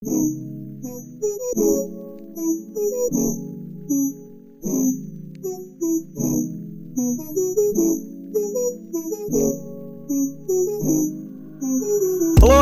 Hello,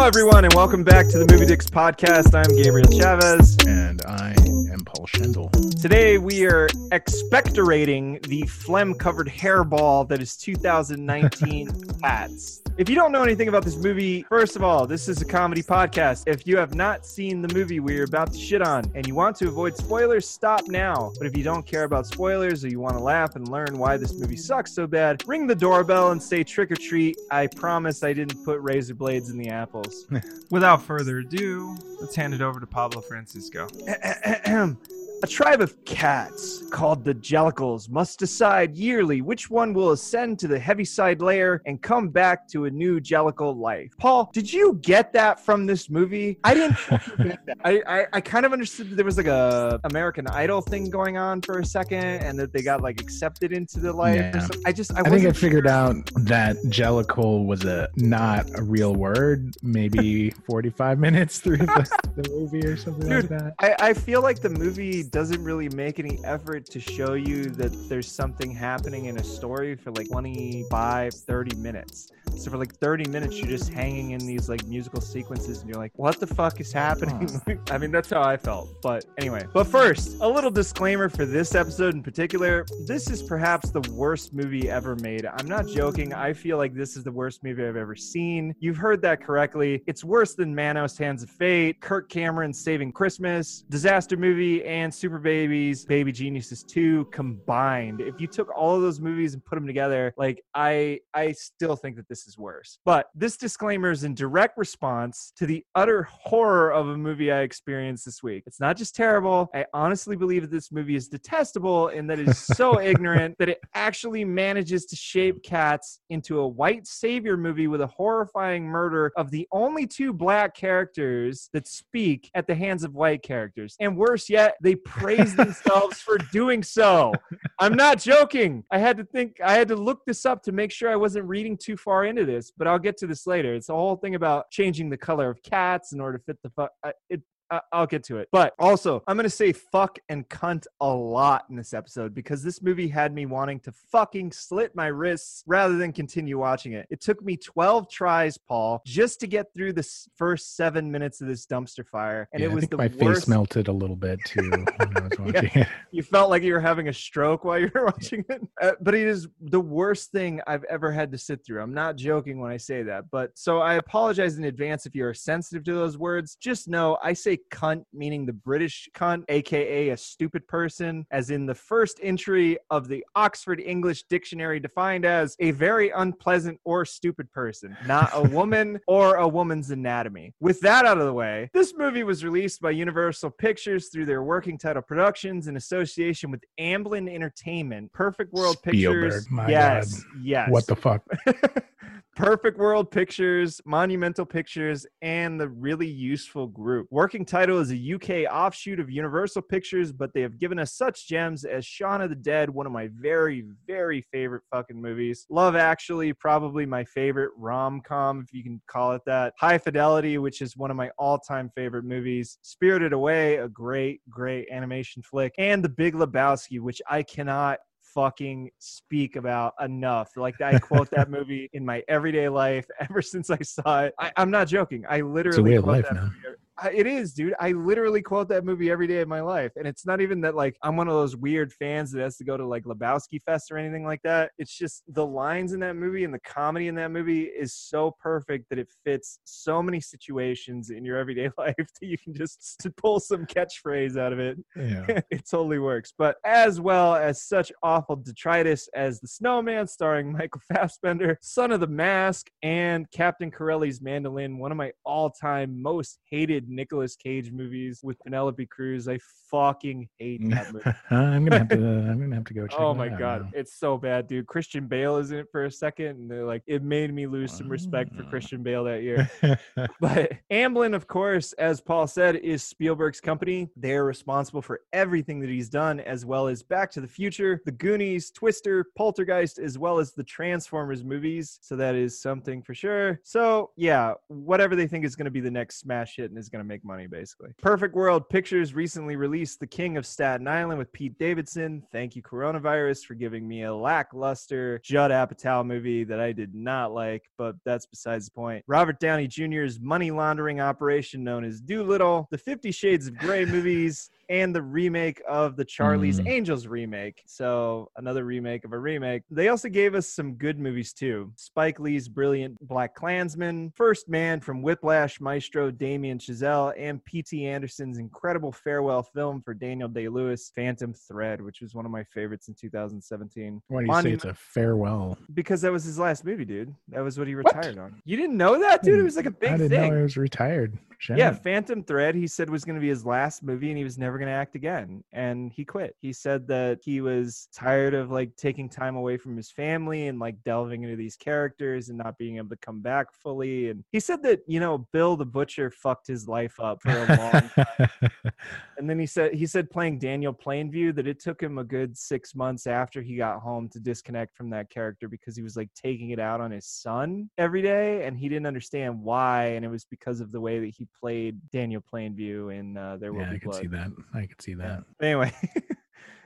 everyone, and welcome back to the Movie Dicks podcast. I'm Gabriel Chavez. And I am Paul Schendel. Today, we are expectorating the phlegm covered hairball that is 2019 Cats. If you don't know anything about this movie, first of all, this is a comedy podcast. If you have not seen the movie we're about to shit on and you want to avoid spoilers, stop now. But if you don't care about spoilers or you want to laugh and learn why this movie sucks so bad, ring the doorbell and say trick or treat. I promise I didn't put razor blades in the apples. Without further ado, let's hand it over to Pablo Francisco. A tribe of cats called the Jellicles must decide yearly which one will ascend to the Heaviside layer and come back to a new Jellicle life. Paul, did you get that from this movie? I didn't. I, I, I kind of understood that there was like a American Idol thing going on for a second and that they got like accepted into the life. Yeah. something. I just I, I, think I figured sure. out that jellicle was a not a real word. Maybe 45 minutes through the, the movie or something Dude, like that. I, I feel like the movie doesn't really make any effort to show you that there's something happening in a story for like 25, 30 minutes. So for like 30 minutes, you're just hanging in these like musical sequences and you're like, what the fuck is happening? I mean, that's how I felt. But anyway, but first, a little disclaimer for this episode in particular. This is perhaps the worst movie ever made. I'm not joking. I feel like this is the worst movie I've ever seen. You've heard that correctly. It's worse than Manos Hands of Fate, Kirk Cameron Saving Christmas, Disaster Movie, and Super Babies, Baby Geniuses 2 combined. If you took all of those movies and put them together, like I I still think that this is worse. But this disclaimer is in direct response to the utter horror of a movie I experienced this week. It's not just terrible. I honestly believe that this movie is detestable and that it is so ignorant that it actually manages to shape cats into a white savior movie with a horrifying murder of the only two black characters that speak at the hands of white characters. And worse yet, they praise themselves for doing so. I'm not joking. I had to think, I had to look this up to make sure I wasn't reading too far into this, but I'll get to this later. It's the whole thing about changing the color of cats in order to fit the fuck. I- It, I- I'll get to it. But also, I'm going to say fuck and cunt a lot in this episode because this movie had me wanting to fucking slit my wrists rather than continue watching it. It took me 12 tries, Paul, just to get through the first seven minutes of this dumpster fire. And Yeah, it was the my worst. face melted a little bit too when I was watching it. you felt like you were having a stroke while you were watching it. Uh, but it is the worst thing I've ever had to sit through. I'm not joking when I say that. But so I apologize in advance if you are sensitive to those words. Just know I say cunt, meaning the British cunt, aka a stupid person, as in the first entry of the Oxford English Dictionary defined as a very unpleasant or stupid person, not a woman or a woman's anatomy. With that out of the way, this movie was released by Universal Pictures through their working title productions in association with Amblin Entertainment, Perfect World Spielberg, Pictures. yes, God. yes. What the fuck? Perfect World Pictures, Monumental Pictures, and the Really Useful Group. Working title is a UK offshoot of Universal Pictures, but they have given us such gems as Shaun of the Dead, one of my very, very favorite fucking movies. Love Actually, probably my favorite rom com, if you can call it that. High Fidelity, which is one of my all time favorite movies. Spirited Away, a great, great animation flick. And The Big Lebowski, which I cannot fucking speak about enough. Like I quote that movie in my everyday life ever since I saw it. I, I'm not joking. I literally quote life that now. movie It is, dude. I literally quote that movie every day of my life. And it's not even that like I'm one of those weird fans that has to go to like Lebowski Fest or anything like that. It's just the lines in that movie and the comedy in that movie is so perfect that it fits so many situations in your everyday life that you can just pull some catchphrase out of it Yeah. it totally works. But as well as such awful detritus as The Snowman, starring Michael Fassbender, Son of the Mask, and Captain Corelli's Mandolin, one of my all-time most hated Nicolas Cage movies with Penelope Cruz. I fucking hate that movie. I'm gonna have to. I'm gonna have to go check. Oh my god, it's so bad, dude. Christian Bale is in it for a second, and they're like, it made me lose some respect for Christian Bale that year. But Amblin, of course, as Paul said, is Spielberg's company. They're responsible for everything that he's done, as well as Back to the Future, The Goonies, Twister, Poltergeist, as well as the Transformers movies. So that is something for sure. So yeah, whatever they think is going to be the next smash hit and is going to make money, basically. Perfect World Pictures recently released The King of Staten Island with Pete Davidson. Thank you, coronavirus, for giving me a lackluster Judd Apatow movie that I did not like, but that's besides the point. Robert Downey Jr.'s money laundering operation known as Dolittle, the Fifty Shades of Grey movies, and the remake of the Charlie's Mm. Angels remake. So another remake of a remake. They also gave us some good movies too. Spike Lee's brilliant Black Klansman, First Man from Whiplash, Maestro Damien Chazelle, and P.T. Anderson's incredible farewell film for Daniel Day Lewis, Phantom Thread, which was one of my favorites in 2017. Why do you say it's a farewell? Because that was his last movie, dude. That was what he retired on. You didn't know that, dude? It was like a big I didn't thing. know he was retired. Yeah, Phantom Thread, he said was going to be his last movie and he was never going to act again. And he quit. He said that he was tired of like taking time away from his family and like delving into these characters and not being able to come back fully. And he said that, you know, Bill the Butcher fucked his life up for a long time. and then he said he said playing Daniel Plainview that it took him a good six months after he got home to disconnect from that character because he was like taking it out on his son every day and he didn't understand why and it was because of the way that he played Daniel Plainview in uh, There Will yeah, Be I can Blood. see that. I can see Yeah. that. Anyway.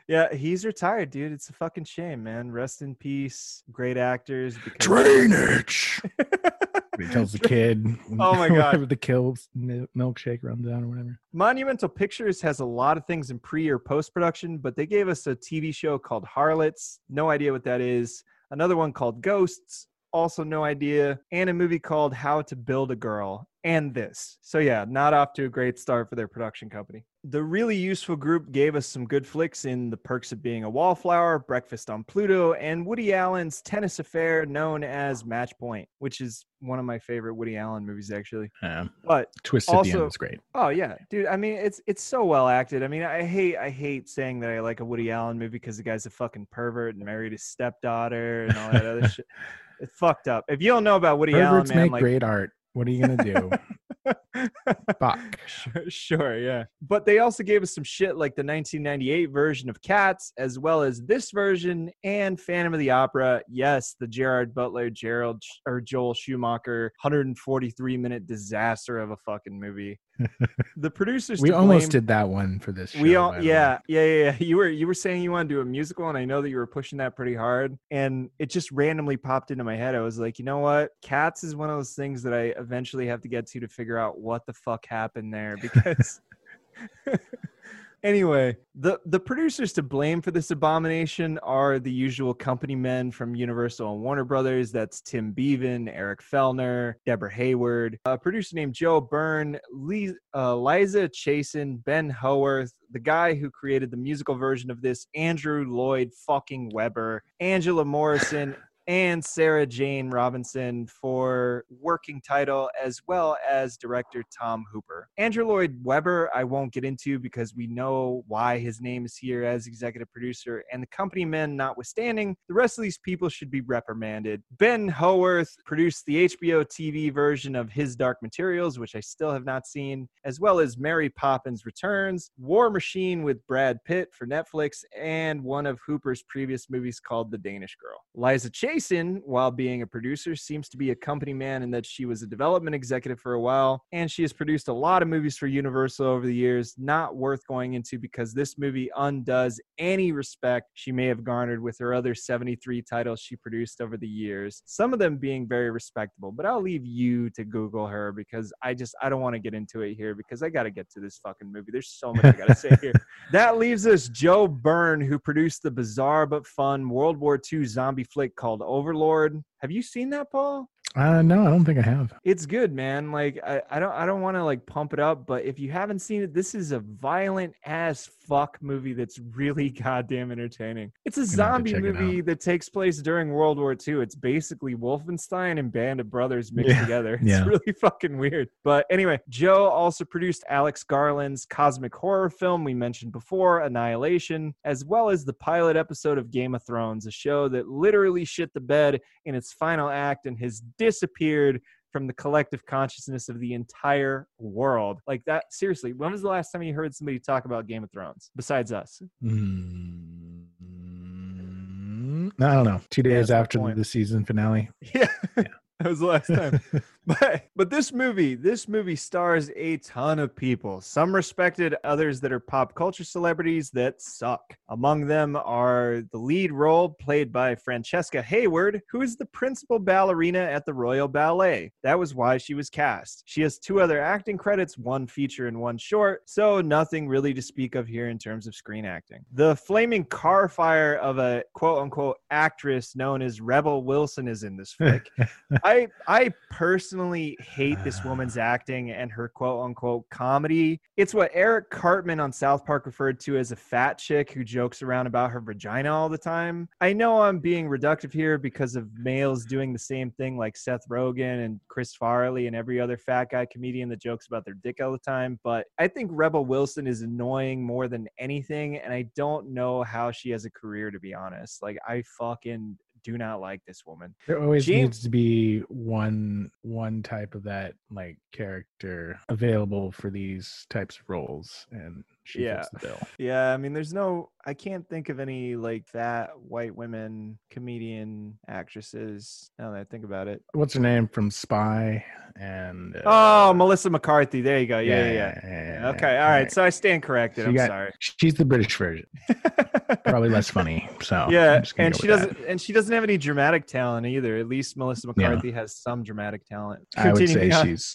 Yeah, he's retired, dude. It's a fucking shame, man. Rest in peace. Great actors. because- Drainage. he tells the kid. Oh my God. the kills milkshake runs down or whatever. Monumental Pictures has a lot of things in pre or post production, but they gave us a TV show called Harlots. No idea what that is. Another one called Ghosts. Also, no idea. And a movie called How to Build a Girl. And this. So, yeah, not off to a great start for their production company. The really useful group gave us some good flicks in The Perks of Being a Wallflower, Breakfast on Pluto, and Woody Allen's tennis affair known as Match Point, which is one of my favorite Woody Allen movies, actually. Yeah. But Twist at the Also- end was great. Oh yeah, dude. I mean, it's it's so well acted. I mean, I hate I hate saying that I like a Woody Allen movie because the guy's a fucking pervert and married his stepdaughter and all that other shit. It's fucked up. If you don't know about Woody Perverts Allen, man, make like great art. What are you gonna do? Fuck. sure, sure, yeah. But they also gave us some shit like the 1998 version of Cats, as well as this version and Phantom of the Opera. Yes, the Gerard Butler, Gerald or Joel Schumacher, 143 minute disaster of a fucking movie. The producers, We almost did that one for this show. we all yeah, yeah yeah yeah. You were you were saying you want to do a musical and i know that you were pushing that pretty hard and it just randomly popped into my head. I was like you know what? Cats is one of those things that i eventually have to get to to figure out what the fuck happened there because Anyway, the the producers to blame for this abomination are the usual company men from Universal and Warner Brothers. That's Tim Bevan, Eric Fellner, Deborah Hayward, a producer named Joe Byrne, Lee, uh, Liza Chasin, Ben Howarth, the guy who created the musical version of this, Andrew Lloyd fucking Webber, Angela Morrison, and Sarah Jane Robinson for working title, as well as director Tom Hooper. Andrew Lloyd Webber, I won't get into because we know why his name is here as executive producer, and the company men notwithstanding, the rest of these people should be reprimanded. Ben Howarth produced the HBO TV version of His Dark Materials, which I still have not seen, as well as Mary Poppins Returns, War Machine with Brad Pitt for Netflix, and one of Hooper's previous movies called The Danish Girl. Liza Chasin, while being a producer, seems to be a company man in that she was a development executive for a while, and she has produced a lot of movies for Universal over the years, not worth going into because this movie undoes any respect she may have garnered with her other 73 titles she produced over the years, some of them being very respectable. But I'll leave you to Google her because I just I don't want to get into it here because I got to get to this fucking movie. There's so much I got to say here. That leaves us Joe Byrne, who produced the bizarre but fun World War II zombie flick called Overlord. Have you seen that, Paul? Uh, no, I don't think I have. It's good, man. Like I, I don't I don't want to like pump it up, but if you haven't seen it, this is a violent as fuck movie that's really goddamn entertaining. It's a zombie it movie that takes place during World War II. It's basically Wolfenstein and Band of Brothers mixed Yeah, together. It's yeah. really fucking weird. But anyway, Joe also produced Alex Garland's cosmic horror film we mentioned before, Annihilation, as well as the pilot episode of Game of Thrones, a show that literally shit the bed in its final act and has disappeared from the collective consciousness of the entire world. Like that, seriously, when was the last time you heard somebody talk about Game of Thrones besides us? Mm, I don't know. Two days my after the season finale. Yeah. That was the last time. but but this movie, this movie stars a ton of people. Some respected, others that are pop culture celebrities that suck. Among them are the lead role played by Francesca Hayward, who is the principal ballerina at the Royal Ballet. That was why she was cast. She has two other acting credits, one feature and one short, so nothing really to speak of here in terms of screen acting. The flaming car fire of a quote unquote actress known as Rebel Wilson is in this flick. I I personally hate this woman's acting and her quote unquote comedy. It's what Eric Cartman on South Park referred to as a fat chick who jokes around about her vagina all the time. I know I'm being reductive here because of males doing the same thing like Seth Rogen and Chris Farley and every other fat guy comedian that jokes about their dick all the time, but I think Rebel Wilson is annoying more than anything and I don't know how she has a career to be honest. Like I fucking do not like this woman. There always needs to be one one type of that like character available for these types of roles, and she Yeah. fits the bill. Yeah, I mean, there's no, I can't think of any like fat white women comedian actresses now that I think about it. What's her name from Spy? And uh, Oh, Melissa McCarthy. There you go. Yeah, yeah, yeah. yeah, Okay, all right. So I stand corrected. She I'm got- sorry. She's the British version, probably less funny. So yeah, and she doesn't, and she doesn't have any dramatic talent either. At least Melissa Yeah. McCarthy has some dramatic talent. I would say on. she's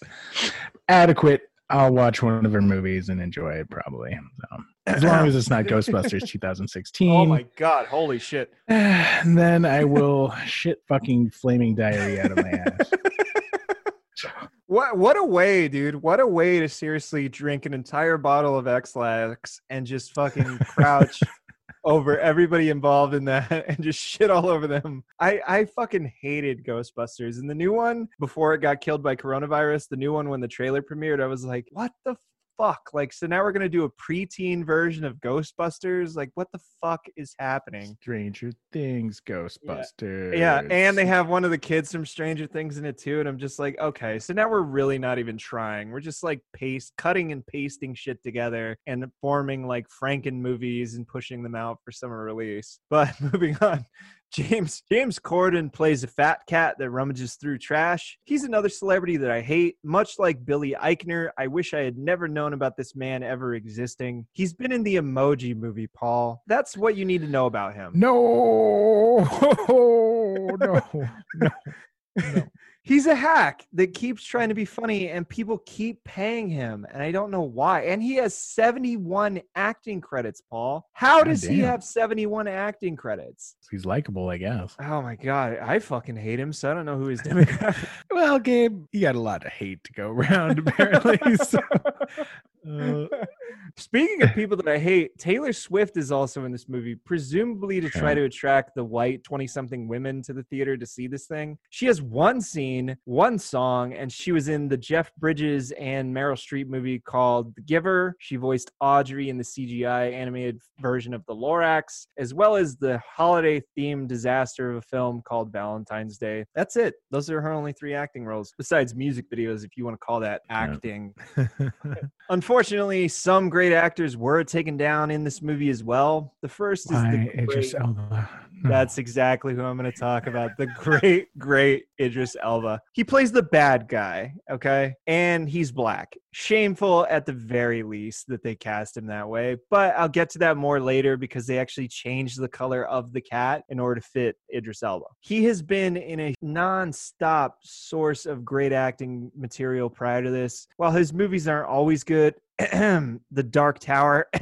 adequate. I'll watch one of her movies and enjoy it probably. So, as long as it's not Ghostbusters 2016. Oh my god! Holy shit! And then I will shit fucking flaming diarrhea out of my ass. What what a way, dude! What a way to seriously drink an entire bottle of Ex-Lax and just fucking crouch over everybody involved in that and just shit all over them. I I fucking hated Ghostbusters and the new one before it got killed by coronavirus. The new one when the trailer premiered, I was like, what the fuck? Like, so now we're gonna do a preteen version of Ghostbusters? Like, what the fuck is happening? Stranger Things, Ghostbusters. Yeah, and they have one of the kids from Stranger Things in it too, and I'm just like, okay, so now we're really not even trying. We're just like paste, cutting and pasting shit together and forming like Franken movies and pushing them out for summer release. But moving on, James James Corden plays a fat cat that rummages through trash. He's another celebrity that I hate, much like Billy Eichner. I wish I had never known about this man ever existing. He's been in the Emoji movie, Paul. That's what you need to know about him. No, no, no. no. He's a hack that keeps trying to be funny and people keep paying him and I don't know why. And he has 71 acting credits, Paul. How does he have 71 acting credits? He's likable, I guess. Oh my god, I fucking hate him, so I don't know who his demographic. Well, Gabe, you got a lot of hate to go around, apparently. so, uh, Speaking of people that I hate, Taylor Swift is also in this movie, presumably to try to attract the white 20 something women to the theater to see this thing. She has one scene, one song, and she was in the Jeff Bridges and Meryl Streep movie called The Giver. She voiced Audrey in the CGI animated version of The Lorax, as well as the holiday themed disaster of a film called Valentine's Day. That's it. Those are her only three acting roles, besides music videos, if you want to call that acting. Unfortunately, some great actors were taken down in this movie as well. The first is why the Idris Elba? That's exactly who I'm going to talk about. The great, great Idris Elba. He plays the bad guy, okay? And he's black. Shameful at the very least that they cast him that way. But I'll get to that more later because they actually changed the color of the cat in order to fit Idris Elba. He has been in a non-stop source of great acting material prior to this. While his movies aren't always good, The Dark Tower.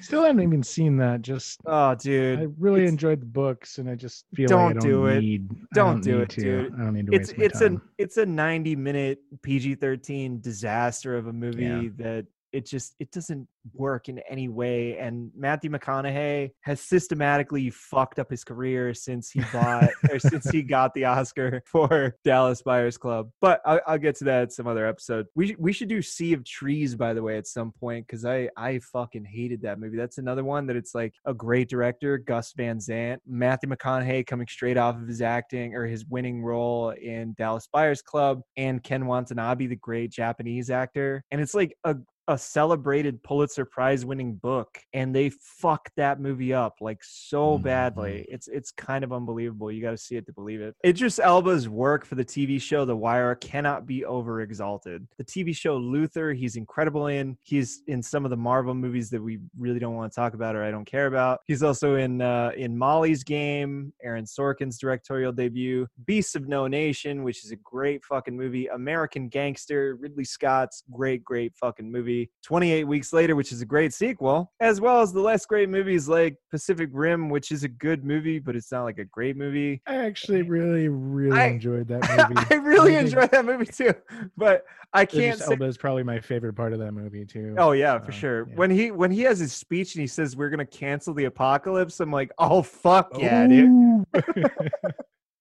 Still haven't even seen that. Just oh, dude. I really enjoyed the books, and I just feel like I Don't don't do it. need. I Don't do it, to. dude. I don't need to it's it's time. a it's a 90 minute PG-13 disaster of a movie Yeah. that it just it doesn't work in any way and Matthew McConaughey has systematically fucked up his career since he bought or since he got the Oscar for Dallas Buyers Club but I'll, I'll get to that at some other episode. We we should do Sea of Trees by the way at some point because I I fucking hated that movie. That's another one that it's like a great director Gus Van Sant Matthew McConaughey coming straight off of his acting or his winning role in Dallas Buyers Club and Ken Watanabe the great Japanese actor and it's like a a celebrated Pulitzer Prize winning book and they fucked that movie up like so badly. It's it's kind of unbelievable. You got to see it to believe it. Idris Elba's work for the TV show The Wire cannot be over exalted. The TV show Luther, he's incredible in. He's in some of the Marvel movies that we really don't want to talk about or I don't care about. He's also in uh, in Molly's Game, Aaron Sorkin's directorial debut, Beasts of No Nation, which is a great fucking movie, American Gangster, Ridley Scott's great great fucking movie. 28 Weeks Later, which is a great sequel, as well as the less great movies like Pacific Rim, which is a good movie, but it's not like a great movie. I actually really, really I- enjoyed that movie. I really enjoyed that movie too, but I can't say. Elba is probably my favorite part of that movie too. Oh yeah, for Uh, sure. yeah. When he when he has his speech and he says we're gonna cancel the apocalypse, I'm like, oh fuck yeah, dude.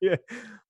Yeah,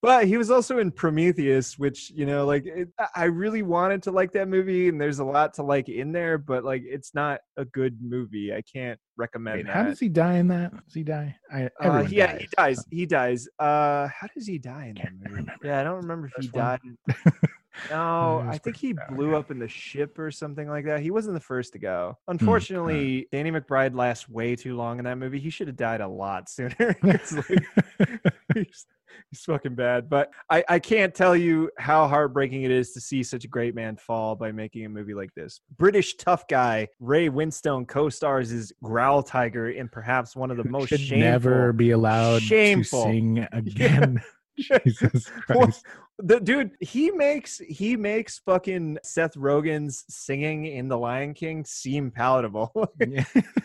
but he was also in Prometheus, which you know, like it, I- really wanted to like that movie, and there's a lot to like in there, but like it's not a good movie. I can't recommend Wait, that. how does he die in that? Does he die? I Uh, yeah, he dies. He dies. Uh, how does he die in that movie? remember. Yeah, I don't remember if he one? died. No, I think he blew yeah. up in the ship or something like that. He wasn't the first to go. Hmm, Unfortunately, Danny McBride lasts way too long in that movie. He should have died a lot sooner. Like- he's, he's fucking bad. But I, I can't tell you how heartbreaking it is to see such a great man fall by making a movie like this. British tough guy Ray Winstone co-stars as Growl Tiger in perhaps one of the most should shameful. never be allowed Shameful. to sing again. Jesus Christ. the dude he makes he makes fucking Seth Rogen's singing in The Lion King seem palatable.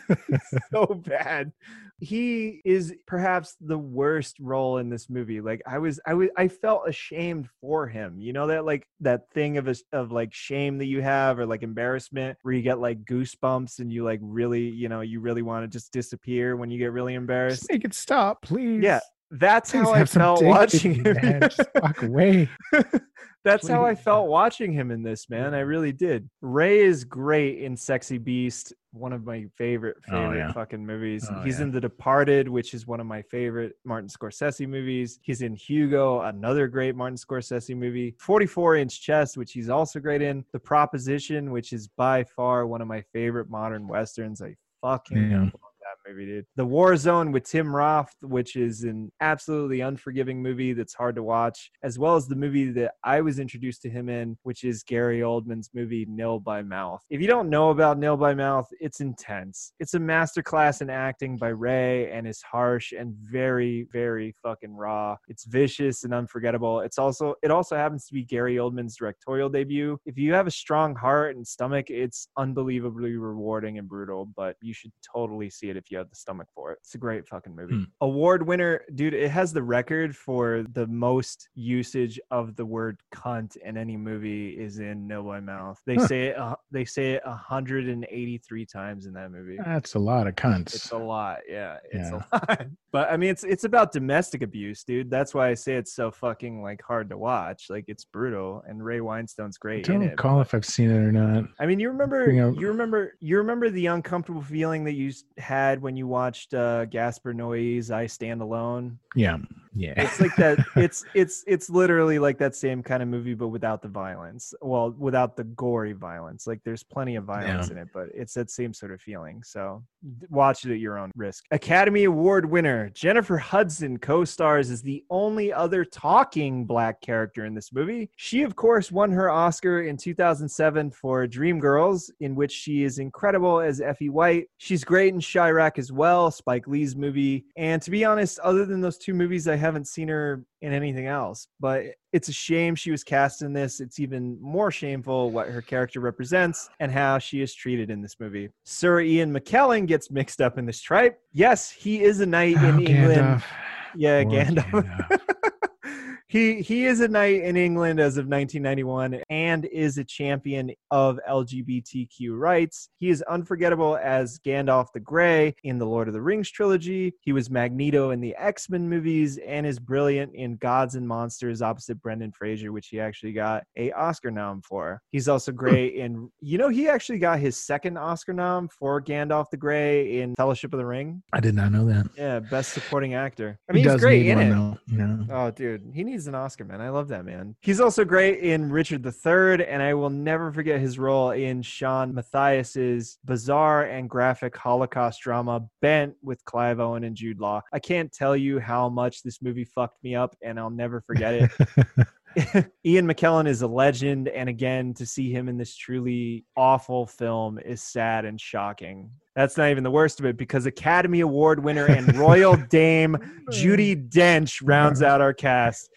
So bad. He is perhaps the worst role in this movie. Like I was I was I felt ashamed for him. You know that like that thing of a, of like shame that you have or like embarrassment where you get like goosebumps and you like really, you know, you really want to just disappear when you get really embarrassed. Just make it stop, please. Yeah, that's Please how I felt watching him. man. Walk away. That's how I felt watching him in this, man. I really did. Ray is great in Sexy Beast, one of my favorite Oh, favorite yeah. fucking movies. Oh, He's yeah. in The Departed, which is one of my favorite Martin Scorsese movies. He's in Hugo, another great Martin Scorsese movie. 44 Inch Chest, which he's also great in. The Proposition, which is by far one of my favorite modern westerns. I fucking Yeah. Movie, dude. The War Zone with Tim Roth, which is an absolutely unforgiving movie that's hard to watch, as well as the movie that I was introduced to him in, which is Gary Oldman's movie Nil by Mouth. If you don't know about Nil by Mouth, it's intense. It's a masterclass in acting by Ray and is harsh and very, very fucking raw. It's vicious and unforgettable. It's also it also happens to be Gary Oldman's directorial debut. If you have a strong heart and stomach, it's unbelievably rewarding and brutal, but you should totally see it if you have the stomach for it. It's a great fucking movie. Hmm. Award winner, dude, it has the record for the most usage of the word cunt in any movie is in Nil by Mouth. They Huh. say it uh, they say it 183 times in that movie. That's a lot of cunts. It's a lot, yeah. It's Yeah. a lot. But I mean it's it's about domestic abuse, dude. That's why I say it's so fucking like hard to watch. Like it's brutal and Ray Winstone's great in don't recall if I've seen it or not. I mean, you remember, you remember, you remember the uncomfortable feeling that you had when you watched uh, Gaspar Noé's "I Stand Alone." Yeah. Yeah. It's like that. it's it's it's literally like that same kind of movie, but without the violence. Well, without the gory violence. Like there's plenty of violence Yeah. in it, but it's that same sort of feeling. So watch it at your own risk. Academy Award winner Jennifer Hudson co-stars as the only other talking black character in this movie. She, of course, won her Oscar in 2007 for Dreamgirls, in which she is incredible as Effie White. She's great in Chi-Raq as well, Spike Lee's movie. And to be honest, other than those two movies, I haven't seen her in anything else. But it's a shame she was cast in this. It's even more shameful what her character represents and how she is treated in this movie. Sir Ian McKellen gets mixed up in this tripe. Yes, he is a knight Oh, in England. Gandalf. Yeah, Poor Gandalf. Gandalf. he he is a knight in England as of 1991 and is a champion of LGBTQ rights. He is unforgettable as Gandalf the Grey in the Lord of the Rings trilogy. He was Magneto in the X-Men movies and is brilliant in Gods and Monsters opposite Brendan Fraser, which he actually got a Oscar nom for. He's also hmm. great in you know he actually got his second Oscar nom for Gandalf the Grey in Fellowship of the Ring. I did not know that. Yeah, best supporting actor. I He mean, he's great in one, it. though. You know. Oh, dude, he needs needs an Oscar, man. I love that man. He's also great in Richard III, and I will never forget his role in Sean Mathias's bizarre and graphic Holocaust drama Bent with Clive Owen and Jude Law. I can't tell you how much this movie fucked me up, and I'll never forget it. Ian McKellen is a legend, and again, to see him in this truly awful film is sad and shocking. That's not even the worst of it because Academy Award winner and Royal Dame Judi Dench rounds out our cast.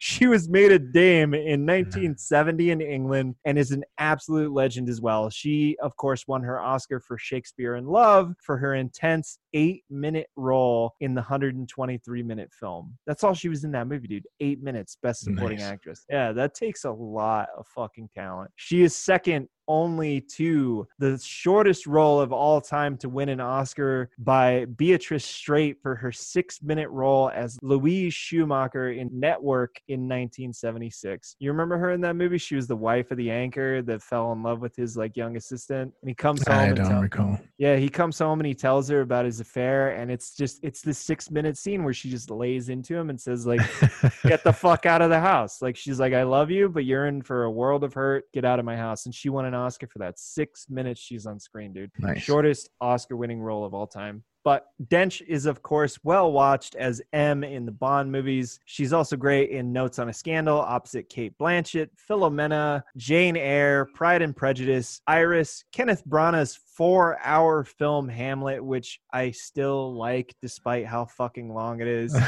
She was made a dame in 1970 in England and is an absolute legend as well. She, of course, won her Oscar for Shakespeare in Love for her intense eight minute role in the 123 minute film. That's all she was in that movie, dude. Eight minutes, best supporting Nice. actress. Yeah, that takes a lot of fucking talent. She is second only to the shortest role of all time to win an Oscar by Beatrice Straight for her six minute role as Louise Schumacher in Network in 1976. You remember her in that movie? She was the wife of the anchor that fell in love with his like young assistant. And he comes home I don't tell- recall. yeah, he comes home and he tells her about his affair, and it's just it's this six minute scene where she just lays into him and says like, "Get the fuck out of the house." Like she's like, "I love you, but you're in for a world of hurt. Get out of my house." And she won an Oscar for that. Six minutes she's on screen, dude. nice. Shortest Oscar winning role of all time. But Dench is, of course, well watched as M in the Bond movies. She's also great in Notes on a Scandal opposite Cate Blanchett, Philomena, Jane Eyre, Pride and Prejudice, Iris, Kenneth Branagh's four hour film Hamlet, which I still like despite how fucking long it is,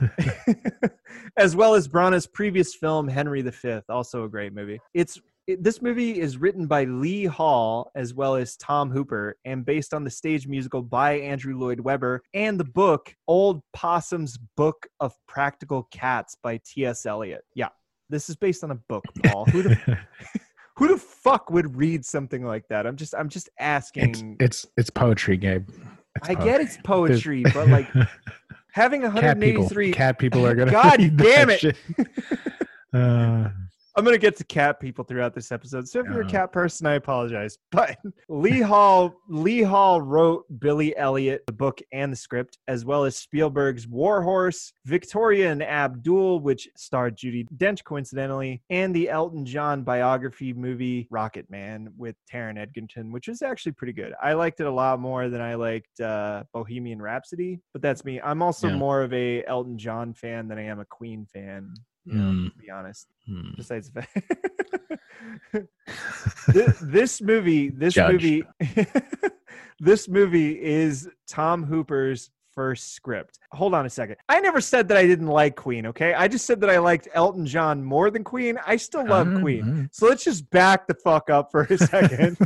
as well as Branagh's previous film Henry V, also a great movie. It's it, this movie is written by Lee Hall as well as Tom Hooper and based on the stage musical by Andrew Lloyd Webber and the book Old Possum's Book of Practical Cats by T.S. Eliot. Yeah, this is based on a book, Paul. Who the, who the fuck would read something like that? I'm just I'm just asking. it's it's poetry, Gabe. It's I get it's poetry. but like having cat people. 183 Cat people are gonna. God damn it. Uh, I'm gonna get to cat people throughout this episode. So if you're a cat person, I apologize. But Lee Hall, Lee Hall wrote Billy Elliot, the book and the script, as well as Spielberg's War Horse, Victoria and Abdul, which starred Judi Dench coincidentally, and the Elton John biography movie Rocket Man with Taron Egerton, which was actually pretty good. I liked it a lot more than I liked uh, Bohemian Rhapsody, but that's me. I'm also Yeah. more of a Elton John fan than I am a Queen fan. You know, Mm. to be honest hmm. besides this, this movie this Judged. movie this movie is tom hooper's first script. Hold on a second. I never said that i didn't like queen okay? I just said that i liked elton john more than queen. I still love Uh, queen. So let's just back the fuck up for a second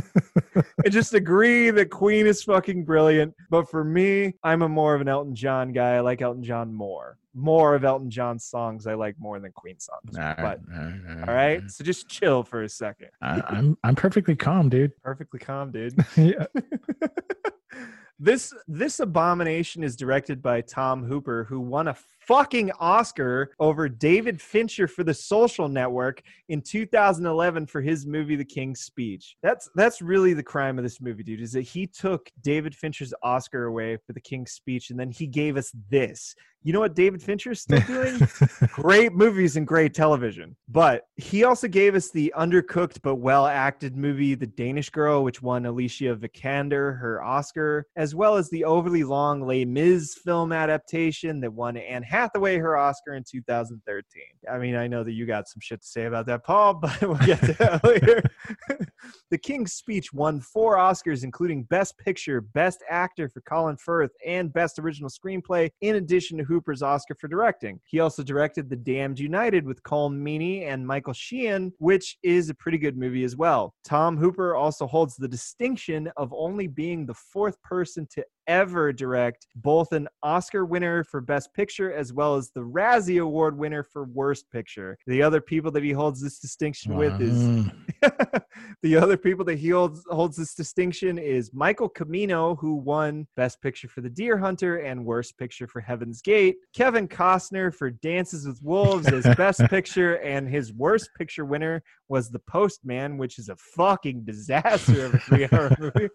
and just agree that queen is fucking brilliant. But for me i'm a more of an elton john guy. I like elton john more more of elton john's songs i like more than queen songs All right, but all right, all right. So just chill for a second. I, I'm I'm perfectly calm, dude. Perfectly calm, dude. Yeah. this this abomination is directed by Tom Hooper, who won a fucking Oscar over David Fincher for The Social Network in 2011 for his movie The King's Speech. That's that's really the crime of this movie, dude. Is that he took David Fincher's Oscar away for The King's Speech, and then he gave us this. You know what David Fincher is still doing? great movies and great television. But he also gave us the undercooked but well acted movie The Danish Girl, which won Alicia Vikander her Oscar, as well as the overly long Les Mis film adaptation that won Anne Hathaway her Oscar in 2013. I mean, I know that you got some shit to say about that, Paul, but we'll get to that later. the King's Speech won four Oscars, including Best Picture, Best Actor for Colin Firth, and Best Original Screenplay, in addition to Hooper's Oscar for directing. He also directed The Damned United with Colm Meaney and Michael Sheen, which is a pretty good movie as well. Tom Hooper also holds the distinction of only being the fourth person to ever direct both an Oscar winner for Best Picture as well as the Razzie Award winner for Worst Picture. The other people that he holds this distinction with is the other people that he holds, holds this distinction is Michael Cimino, who won Best Picture for The Deer Hunter and Worst Picture for Heaven's Gate. Kevin Costner for Dances with Wolves as Best Picture, and his Worst Picture winner was The Postman, which is a fucking disaster of a three-hour movie.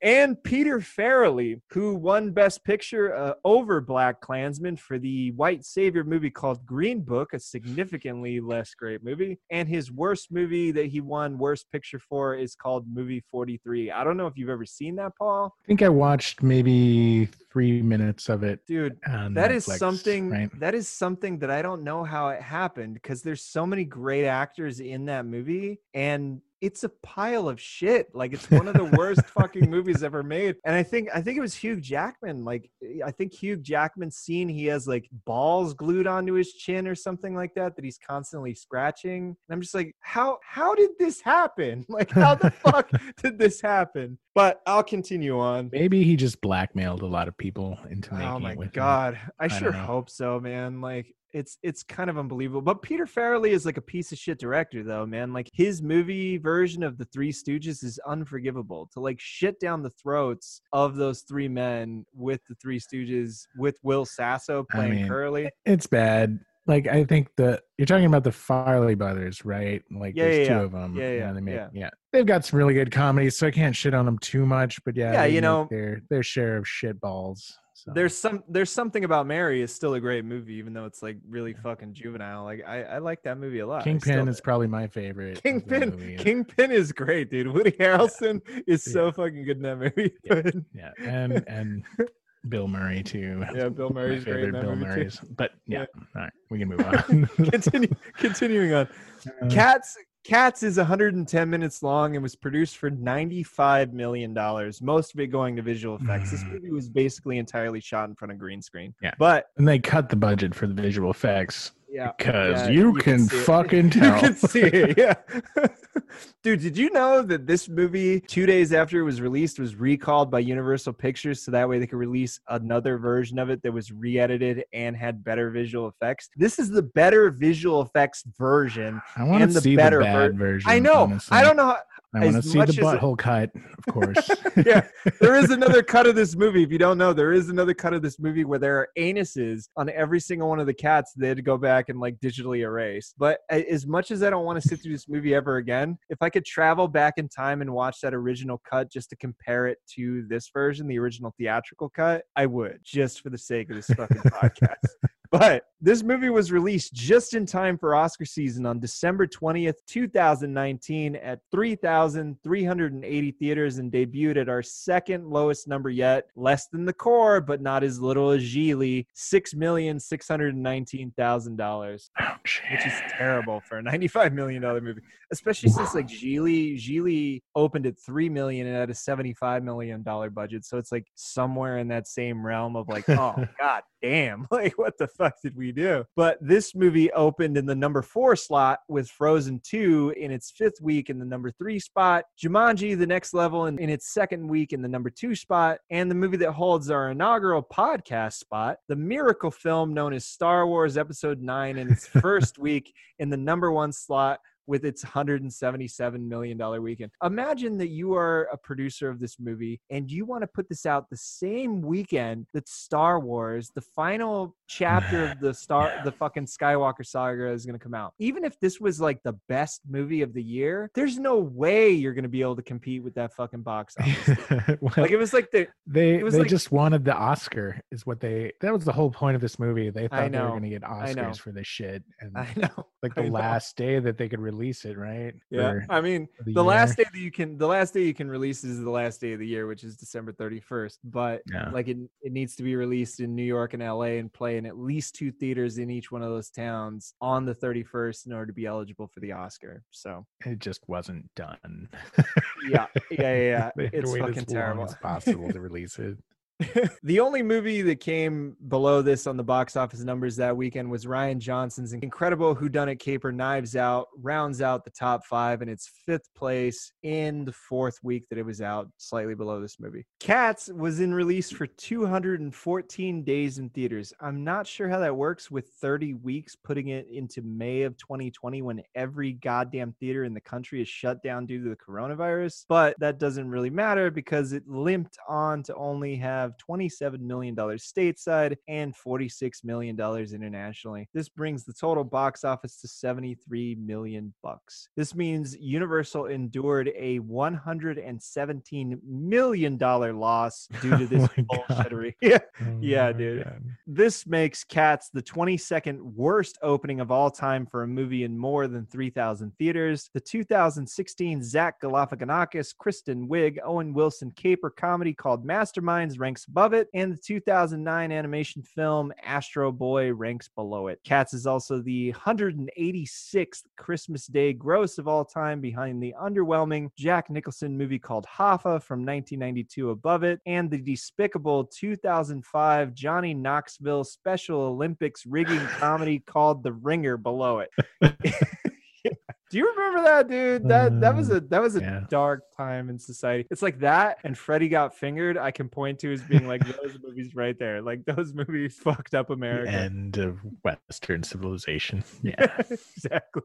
And Peter Farrelly, who won Best Picture uh, over Black Klansman for the white savior movie called Green Book, a significantly less great movie. And his worst movie that he won Worst Picture for is called Movie 43. I don't know if you've ever seen that, Paul. I think I watched maybe three minutes of it. Dude, that is Netflix, something right? that is something that I don't know how it happened because there's so many great actors in that movie and it's a pile of shit. Like it's one of the worst fucking movies ever made. And I think I think it was Hugh Jackman. Like eh, I think Hugh Jackman's scene he has like balls glued onto his chin or something like that that he's constantly scratching. And I'm just like, how how did this happen? Like how the fuck did this happen? But I'll continue on. Maybe he just blackmailed a lot of people into oh making Oh my with him. god, I, I sure hope so, man. Like it's it's kind of unbelievable. But Peter Farrelly is like a piece of shit director, though, man. Like his movie version of the Three Stooges is unforgivable. To like shit down the throats of those three men with the Three Stooges, with Will Sasso I playing mean, Curly. It's bad. Like I think the you're talking about the Farrelly brothers, right? Like Yeah, there's yeah, two yeah. of them. Yeah, yeah, they make, yeah. yeah. They've got some really good comedies, so I can't shit on them too much. But yeah, Yeah, you know- their their share of shit balls. So. There's some there's something about Mary is still a great movie, even though it's like really fucking juvenile. Like I, I like that movie a lot. Kingpin is probably my favorite. Kingpin. movie. Kingpin is great, dude. Woody Harrelson is so fucking good in that movie. Yeah, and and Bill Murray too. Yeah, Bill My Murray's great in favorite Bill movie, too. Murray's. But yeah, Yeah. all right, we can move on. Continue, continuing on. Uh, Cats Cats is 110 minutes long and was produced for 95 million dollars. Most of it going to visual effects. This Mm. movie was basically entirely shot in front of green screen. Yeah. But and they cut the budget for the visual effects yeah, because yeah, you, can, see it. fucking You can see it, yeah. Dude, did you know that this movie, two days after it was released, was recalled by Universal Pictures so that way they could release another version of it that was re edited and had better visual effects? This is the better visual effects version. I want to see better the bad ver- version. I know. honestly. I don't know. How, I want to see the much as it- butthole cut, of course. yeah, there is another cut of this movie. If you don't know, there is another cut of this movie where there are anuses on every single one of the cats they had to go back and like digitally erase. But as much as I don't want to sit through this movie ever again, if I could travel back in time and watch that original cut just to compare it to this version, the original theatrical cut, I would just for the sake of this fucking podcast. But this movie was released just in time for Oscar season on December 20th, 2019, at 3,380 theaters and debuted at our second lowest number yet, less than the core, but not as little as Gigli, $6,619,000, Ouch. which is terrible for a $95 million movie, especially since like Gigli, Gigli opened at 3 million and had a $75 million budget. So it's like somewhere in that same realm of like, oh, God damn, like what the fuck did we do? But this movie opened in the number four slot with Frozen 2 in its fifth week in the number three spot, Jumanji, the next level, in, in its second week in the number two spot, and the movie that holds our inaugural podcast spot, the miracle film known as Star Wars Episode 9, in its first week in the number one slot with its $177 million weekend. Imagine that you are a producer of this movie and you want to put this out the same weekend that Star Wars, the final chapter of the Star the fucking Skywalker saga is going to come out. Even if this was like the best movie of the year, there's no way you're going to be able to compete with that fucking box office. well, like it was like the they they like- just wanted the Oscar, is what they. That was the whole point of this movie. They thought they were going to get Oscars for this shit, and I know. like the know. last day that they could release it, right? Yeah. For- I mean, the the last day that you can the last day you can release is the last day of the year which is december 31st but Yeah. like it, it needs to be released in new york and la and play in at least two theaters in each one of those towns on the 31st in order to be eligible for the oscar so it just wasn't done. yeah yeah yeah, yeah. They had to it's fucking terrible as possible to release it. the only movie that came below this on the box office numbers that weekend was Rian Johnson's incredible Whodunit Caper Knives Out, rounds out the top five in its fifth place in the fourth week that it was out, slightly below this movie. Cats was in release for 214 days in theaters. I'm not sure how that works with 30 weeks, putting it into May of 2020 when every goddamn theater in the country is shut down due to the coronavirus, but that doesn't really matter because it limped on to only have have $27 million stateside and $46 million internationally. This brings the total box office to 73 million bucks. This means Universal endured a 117 million dollar loss due to this Oh bullshittery. Yeah. Oh Yeah, dude. God. This makes Cats the 22nd worst opening of all time for a movie in more than 3,000 theaters. The 2016 Zach Galifianakis, Kristen Wiig, Owen Wilson caper comedy called Masterminds ranks above it, and the 2009 animation film Astro Boy ranks below it. Cats is also the 186th Christmas Day gross of all time behind the underwhelming Jack Nicholson movie called Hoffa from 1992 above it, and the despicable 2005 Johnny Knoxville Special Olympics rigging comedy called The Ringer below it. Do you remember that, dude? That that was mm, a that was a yeah. dark time in society. It's like that and Freddie got fingered. I can point to as being like those movies right there. Like those movies fucked up The America. end of Western civilization. Yeah. exactly.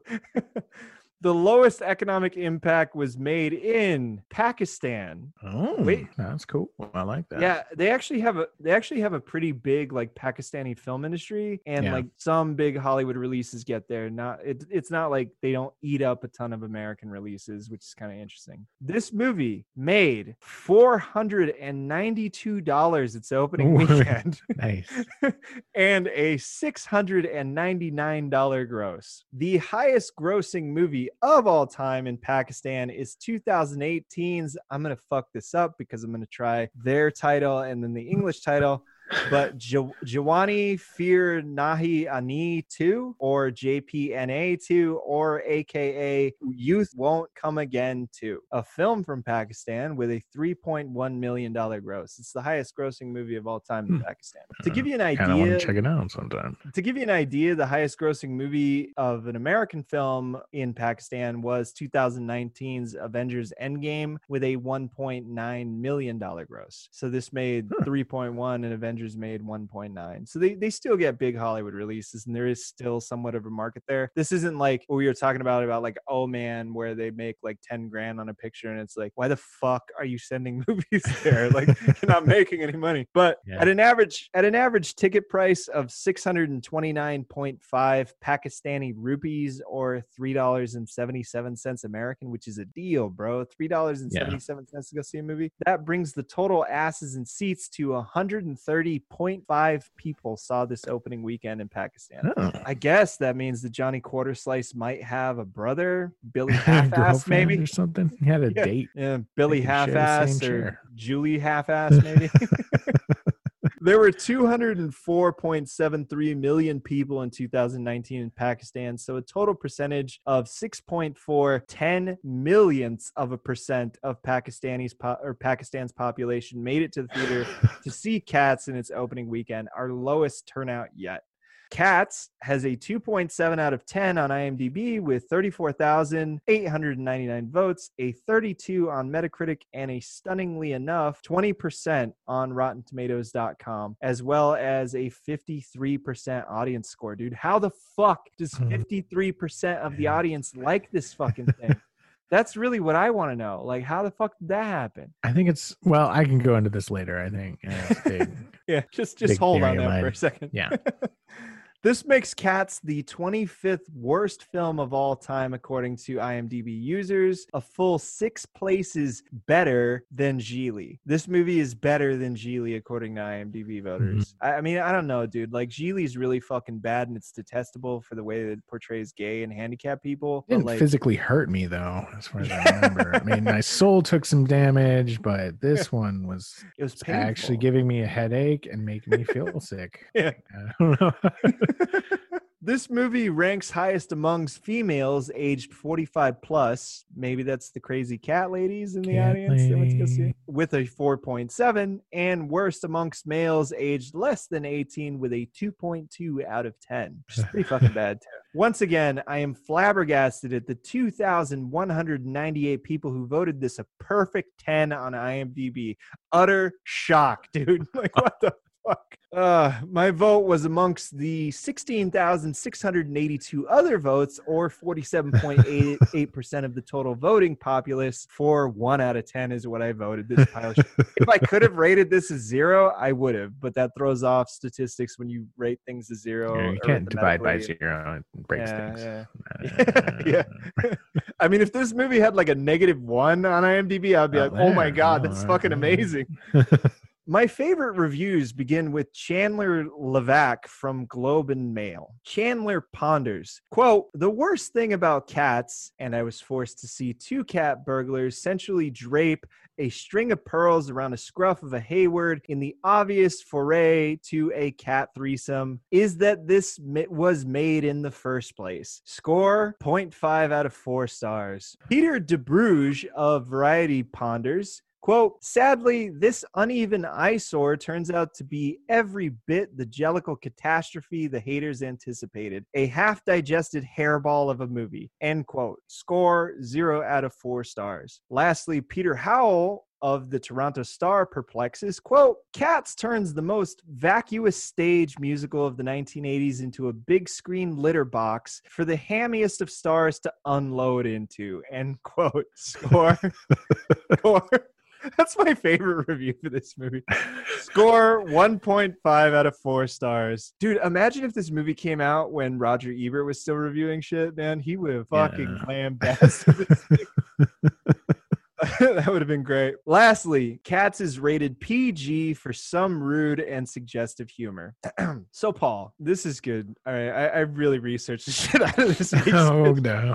The lowest economic impact was made in Pakistan. Oh, Wait. that's cool. I like that. Yeah, they actually have a they actually have a pretty big like Pakistani film industry, and Yeah. like some big Hollywood releases get there. Not it, it's not like they don't eat up a ton of American releases, which is kind of interesting. This movie made four hundred and ninety two dollars its opening weekend. Nice. and a $699 gross. The highest grossing movie of all time in Pakistan is 2018's. I'm going to fuck this up because I'm going to try their title and then the English title. But Ja- Jawani Phir Nahi Ani 2 or JPNA 2 or AKA Youth Won't Come Again 2, a film from Pakistan with a $3.1 million gross. It's the highest grossing movie of all time in Hmm. Pakistan. To give you an Kind of want idea, to check it out sometime. to give you an idea, the highest grossing movie of an American film in Pakistan was 2019's Avengers Endgame with a 1.9 million dollar gross. So this made Huh. 3.1 and Avengers made 1.9. So they, they still get big Hollywood releases and there is still somewhat of a market there. This isn't like what we were talking about about like oh man where they make like 10 grand on a picture and it's like why the fuck are you sending movies there? Like you're not making any money. But Yeah. at an average at an average ticket price of 629.5 Pakistani rupees or $3.77 American, which is a deal, bro. $3.77 to go see a movie. That brings the total asses and seats to 130.5 people saw this opening weekend in Pakistan. Oh. I guess that means that Johnny Quarter Slice might have a brother, Billy Half-Ass, maybe. or something. He had a Yeah. date. Yeah, Billy They could share the half-ass or chair. Julie half-ass maybe. there were 204.73 million people in 2019 in Pakistan, so a total percentage of 6.4 10 millionths of a percent of Pakistanis po- or Pakistan's population made it to the theater to see Cats in its opening weekend, our lowest turnout yet. Cats has a 2.7 out of 10 on IMDb with 34,899 votes, a 32 on Metacritic, and a stunningly enough 20% on RottenTomatoes.com, as well as a 53% audience score. Dude, how the fuck does Hmm. 53% of the audience like this fucking thing? That's really what I want to know. Like, how the fuck did that happen? I think it's well. I can go into this later. I think. Yeah, big. Yeah, just just hold on that for a second. Yeah. this makes Cats the 25th worst film of all time according to IMDb users, a full 6 places better than Gigli. This movie is better than Gigli according to IMDb mm-hmm. voters. I, I mean, I don't know, dude. Like Gigli's really fucking bad and it's detestable for the way that it portrays gay and handicapped people. It didn't like physically hurt me though, as far as I remember. I mean, my soul took some damage, but this one was it was actually giving me a headache and making me feel sick. Yeah. I don't know. this movie ranks highest amongst females aged 45 plus. Maybe that's the crazy cat ladies in the Cat audience that went to go see with a 4.7, and worst amongst males aged less than 18 with a 2.2 out of 10, which is pretty fucking bad too. Once again, I am flabbergasted at the 2,198 people who voted this a perfect 10 on IMDb. Utter shock, dude. Like, what the fuck? Uh, my vote was amongst the 16,682 other votes, or 47.88% of the total voting populace. For one out of 10 is what I voted this pile. If I could have rated this as zero, I would have, but that throws off statistics when you rate things as zero. Yeah, you can't divide by zero. It breaks Yeah, things. yeah. Yeah. I mean, if this movie had like a negative one on IMDb, I'd be Oh, like, oh my. God, Oh, that's right, fucking amazing. My favorite reviews begin with Chandler Levack from Globe and Mail. Chandler ponders, quote, the worst thing about cats, and I was forced to see two cat burglars sensually drape a string of pearls around a scruff of a Hayward in the obvious foray to a cat threesome, is that this was made in the first place. Score 0.5 out of 4 stars. Peter DeBruge of Variety ponders, Quote, sadly, this uneven eyesore turns out to be every bit the jellicle catastrophe the haters anticipated. A half digested hairball of a movie. End quote. Score zero out of four stars. Lastly, Peter Howell of the Toronto Star perplexes, quote, Cats turns the most vacuous stage musical of the 1980s into a big screen litter box for the hammiest of stars to unload into, end quote. Score. Score. That's my favorite review for this movie. Score 1.5 out of 4 stars. Dude, imagine if this movie came out when Roger Ebert was still reviewing shit, man. He would have fucking Yeah. lambasted this thing. that would have been great. Lastly, Cats is rated PG for some rude and suggestive humor. so, Paul, this is good. All right, I, I really researched the shit out of this. oh no.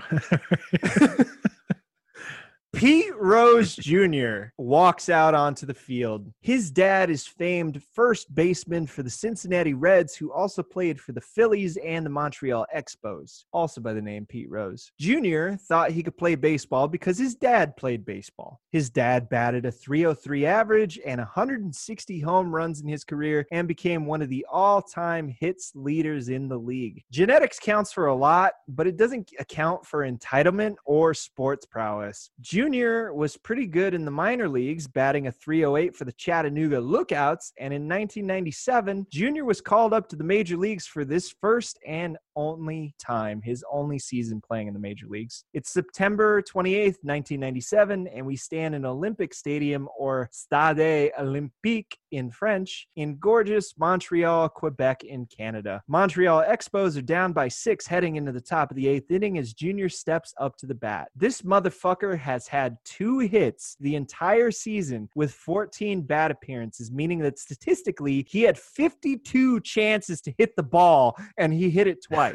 Pete Rose Jr. walks out onto the field. His dad is famed first baseman for the Cincinnati Reds, who also played for the Phillies and the Montreal Expos, also by the name Pete Rose. Jr. thought he could play baseball because his dad played baseball. His dad batted a 303 average and 160 home runs in his career and became one of the all time hits leaders in the league. Genetics counts for a lot, but it doesn't account for entitlement or sports prowess. Junior was pretty good in the minor leagues, batting a 308 for the Chattanooga Lookouts, and in 1997, Junior was called up to the major leagues for this first and only time, his only season playing in the major leagues. It's September 28th, 1997, and we stand in Olympic Stadium or Stade Olympique in French in gorgeous Montreal, Quebec in Canada. Montreal Expos are down by six heading into the top of the eighth inning as Junior steps up to the bat. This motherfucker has had two hits the entire season with 14 bat appearances, meaning that statistically he had 52 chances to hit the ball and he hit it twice.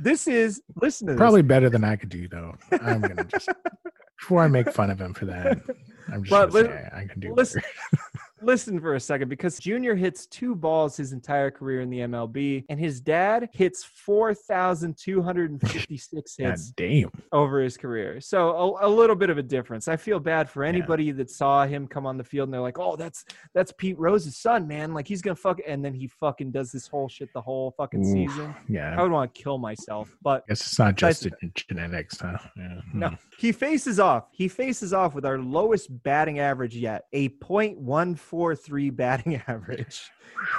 This is, listen to this. Probably better than I could do though. I'm gonna just before I make fun of him for that. I'm just But gonna li- say I can do listen-. listen for a second because Junior hits two balls his entire career in the MLB, and his dad hits 4,256 God hits damn. over his career. So a, a little bit of a difference. I feel bad for anybody that saw him come on the field and they're like, "Oh, that's that's Pete Rose's son, man. Like he's gonna fuck," and then he fucking does this whole shit the whole fucking Oof. season. Yeah. I would want to kill myself, but guess it's not just the genetics, huh? Yeah. no, Hmm. he faces off. He faces off with our lowest batting average yet, a .143 batting average.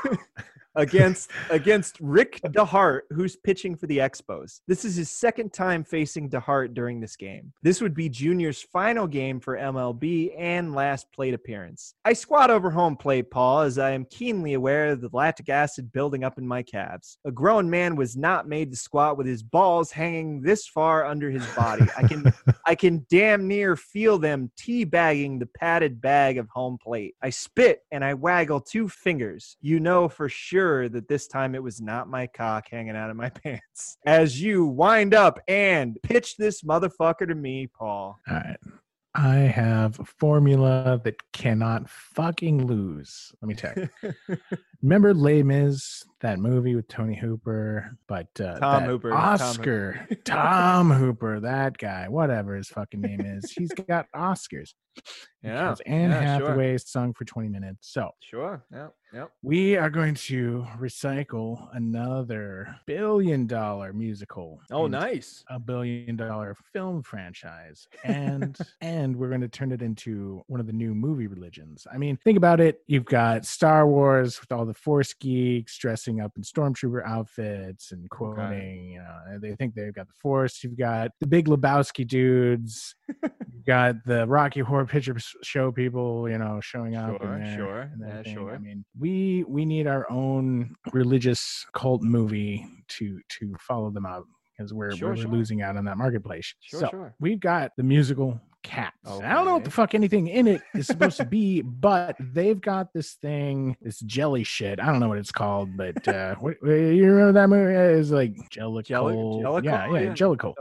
against against Rick DeHart, who's pitching for the Expos. This is his second time facing DeHart during this game. This would be Junior's final game for MLB and last plate appearance. I squat over home plate, Paul, as I am keenly aware of the lactic acid building up in my calves. A grown man was not made to squat with his balls hanging this far under his body. I can I can damn near feel them teabagging the padded bag of home plate. I spit and I waggle two fingers. You know for sure that this time it was not my cock hanging out of my pants. As you wind up and pitch this motherfucker to me, Paul. All right. I have a formula that cannot fucking lose. Let me check. Remember Les Mis, that movie with Tony Hooper, but uh, Tom Hooper, Tom Oscar, Tom Hooper, that guy, whatever his fucking name is, he's got Oscars. Yeah, because Anne yeah, sure. Sung for 20 minutes. So Sure. yeah, yeah. we are going to recycle another billion dollar musical. Oh, nice. A billion dollar film franchise. And and we're going to turn it into one of the new movie religions. I mean, think about it. You've got Star Wars with all the force geeks dressing up in stormtrooper outfits and quoting, you know, they think they've got the force. You've got the big Lebowski dudes. You've got the Rocky Horror Picture Show people, you know, showing up. Sure, there sure. and Yeah, everything. sure. I mean, we we need our own religious cult movie to to follow them out because we're Sure, we're sure. losing out on that marketplace. Sure, so sure. we've got the musical Cats. I don't know what the fuck anything in it is supposed to be, but they've got this thing, this jelly shit. I don't know what it's called, but uh, what, you remember that movie? It's like Jellicle. Jellicle? Yeah, yeah, Yeah. Jellicle.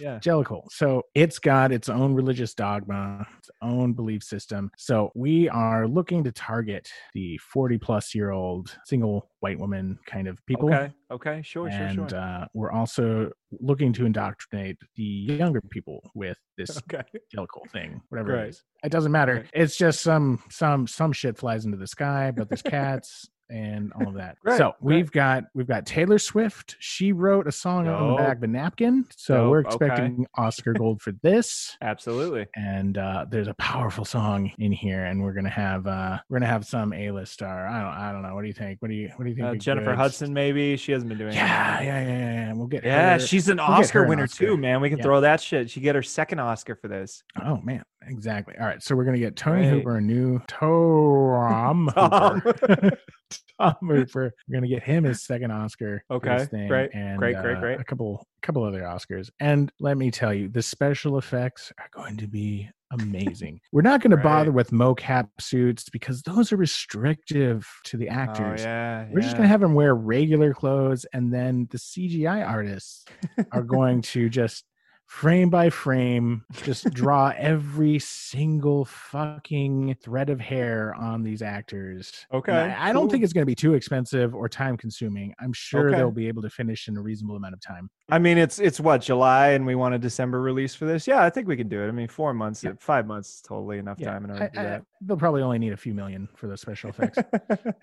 Yeah. Jellicle. So it's got its own religious dogma, its own belief system. So we are looking to target the 40 plus year old single white woman kind of people. Okay. Okay. Sure. and sure. Sure. Uh, we're also looking to indoctrinate the younger people with this okay. Jellicle thing, whatever Great. it is. It doesn't matter. Great. It's just some some some shit flies into the sky, but there's cats and all of that. So we've got we've got Taylor Swift. She wrote a song on the back of a napkin. So Dope, we're okay. expecting Oscar Gold for this. Absolutely. And uh, there's a powerful song in here, and we're gonna have uh, we're gonna have some A-list star. I don't I don't know. What do you think? What do you what do you think? Uh, Jennifer good? Hudson, maybe she hasn't been doing. Yeah, yeah, yeah, yeah, yeah. We'll get Yeah, her- she's an we'll Oscar an winner Oscar. too, man. We can Yeah. throw that shit. She get her second Oscar for this. Oh man, exactly. All right, so we're gonna get Tony Great. Hooper a new Tom Tom. Hooper. Tom Hooper. We're gonna get him his second Oscar. Okay, thing, great, and, great, great, uh, great. A couple, couple other Oscars, and let me tell you, the special effects are going to be amazing. We're not going to bother with mocap suits because those are restrictive to the Oh actors. yeah. We're just gonna have them wear regular clothes, and then the CGI artists are going to just frame by frame just draw every single fucking thread of hair on these actors. Okay, I, I don't cool. think it's going to be too expensive or time consuming. I'm sure Okay. they'll be able to finish in a reasonable amount of time. I mean, it's it's what July, and we want a December release for this. Yeah, I think we can do it. I mean, four months, Yeah. five months is totally enough Yeah, time in order I- to do I- that. They'll probably only need a few million for the special effects.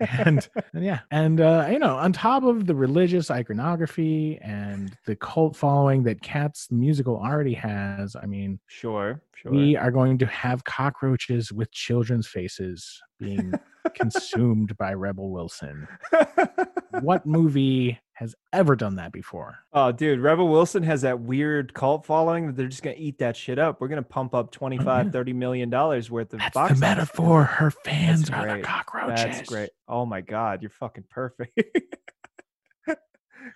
and, and yeah, and uh, you know, on top of the religious iconography and the cult following that Cats musical already has, I mean, sure, sure. we are going to have cockroaches with children's faces being consumed by Rebel Wilson. What movie has ever done that before? oh, dude, Rebel Wilson has that weird cult following that they're just gonna eat that shit up. We're gonna pump up 25, yeah. 30 million dollars worth of That's box the office. metaphor. Her fans That's are the cockroaches. That's great. Oh my god, you're fucking perfect.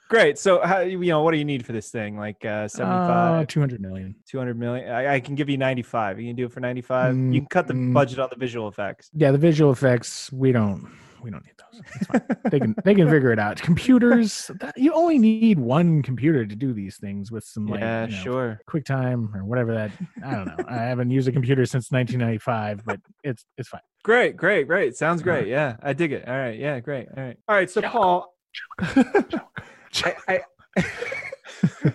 great. So, how, you know, what do you need for this thing? Like uh, 75, Uh, 200 million. 200 million? I, I can give you 95. You can do it for 95. you can cut the Mm, budget on the visual effects. Yeah, the visual effects, we don't we don't need those. They can they can figure it out. Computers, that, you only need one computer to do these things with some like yeah, you know, sure. QuickTime or whatever that. I don't know. I haven't used a computer since 1995, but it's it's fine. Great, great, great. Sounds great. Yeah, I dig it. All right. Yeah, great. All right. All right. So, Jellicle. Paul, I, I,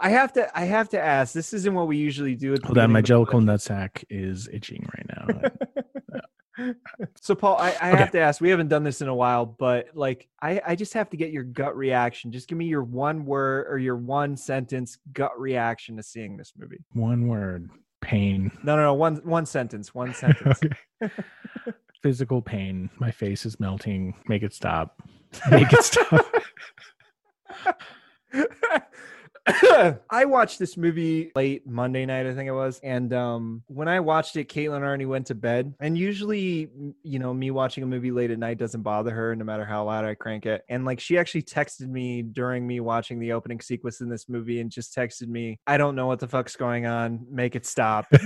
I have to, I have to ask. This isn't what we usually do. Hold on, my jellicle nutsack is itching right now. Uh, So Paul, I, I Okay. have to ask. We haven't done this in a while, but like, I, I just have to get your gut reaction. Just give me your one word or your one sentence gut reaction to seeing this movie. One word: pain. No, no, no. One, one sentence. One sentence. Physical pain. My face is melting. Make it stop. Make it stop. I watched this movie late Monday night, I think it was. And um, when I watched it, Caitlin already went to bed. And usually, you know, me watching a movie late at night doesn't bother her, no matter how loud I crank it. And like, she actually texted me during me watching the opening sequence in this movie and just texted me, I don't know what the fuck's going on. Make it stop.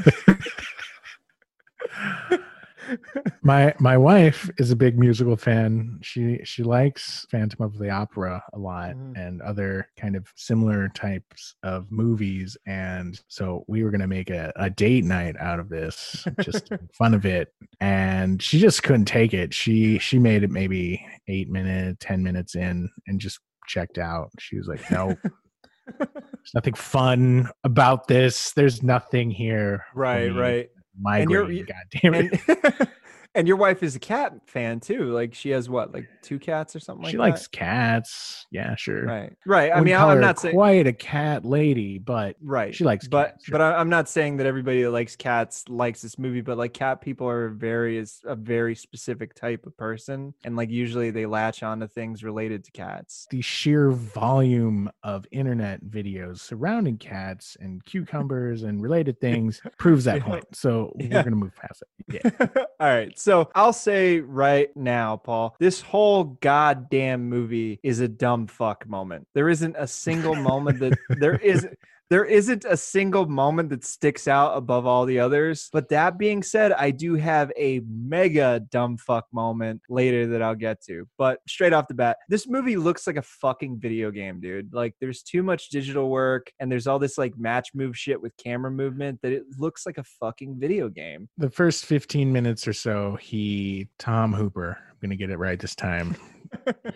my my wife is a big musical fan. She she likes Phantom of the Opera a lot Mhm. and other kind of similar types of movies. And so we were gonna make a, a date night out of this, just fun of it. And she just couldn't take it. She she made it maybe eight minutes, ten minutes in, and just checked out. She was like, "No, there's nothing fun about this. There's nothing here." right, right. Migraine, God damn it. And your wife is a cat fan too. Like she has what, like two cats or something like that? she that? likes cats. Yeah, sure. Right, right. I mean, I'm not saying quite a cat lady, but right. she likes but cats, sure. but I'm not saying that everybody that likes cats likes this movie. But like cat people are very is a very specific type of person, and like usually they latch on to things related to cats. the sheer volume of internet videos surrounding cats and cucumbers and related things proves that point. So Yeah. we're gonna move past it. Yeah. All right. So I'll say right now, Paul, this whole goddamn movie is a dumb fuck moment. There isn't a single moment that there is there isn't a single moment that sticks out above all the others. But that being said, I do have a mega dumb fuck moment later that I'll get to. But straight off the bat, this movie looks like a fucking video game, dude. Like there's too much digital work and there's all this like match move shit with camera movement that it looks like a fucking video game. The first 15 minutes or so, he Tom Hooper, I'm gonna get it right this time,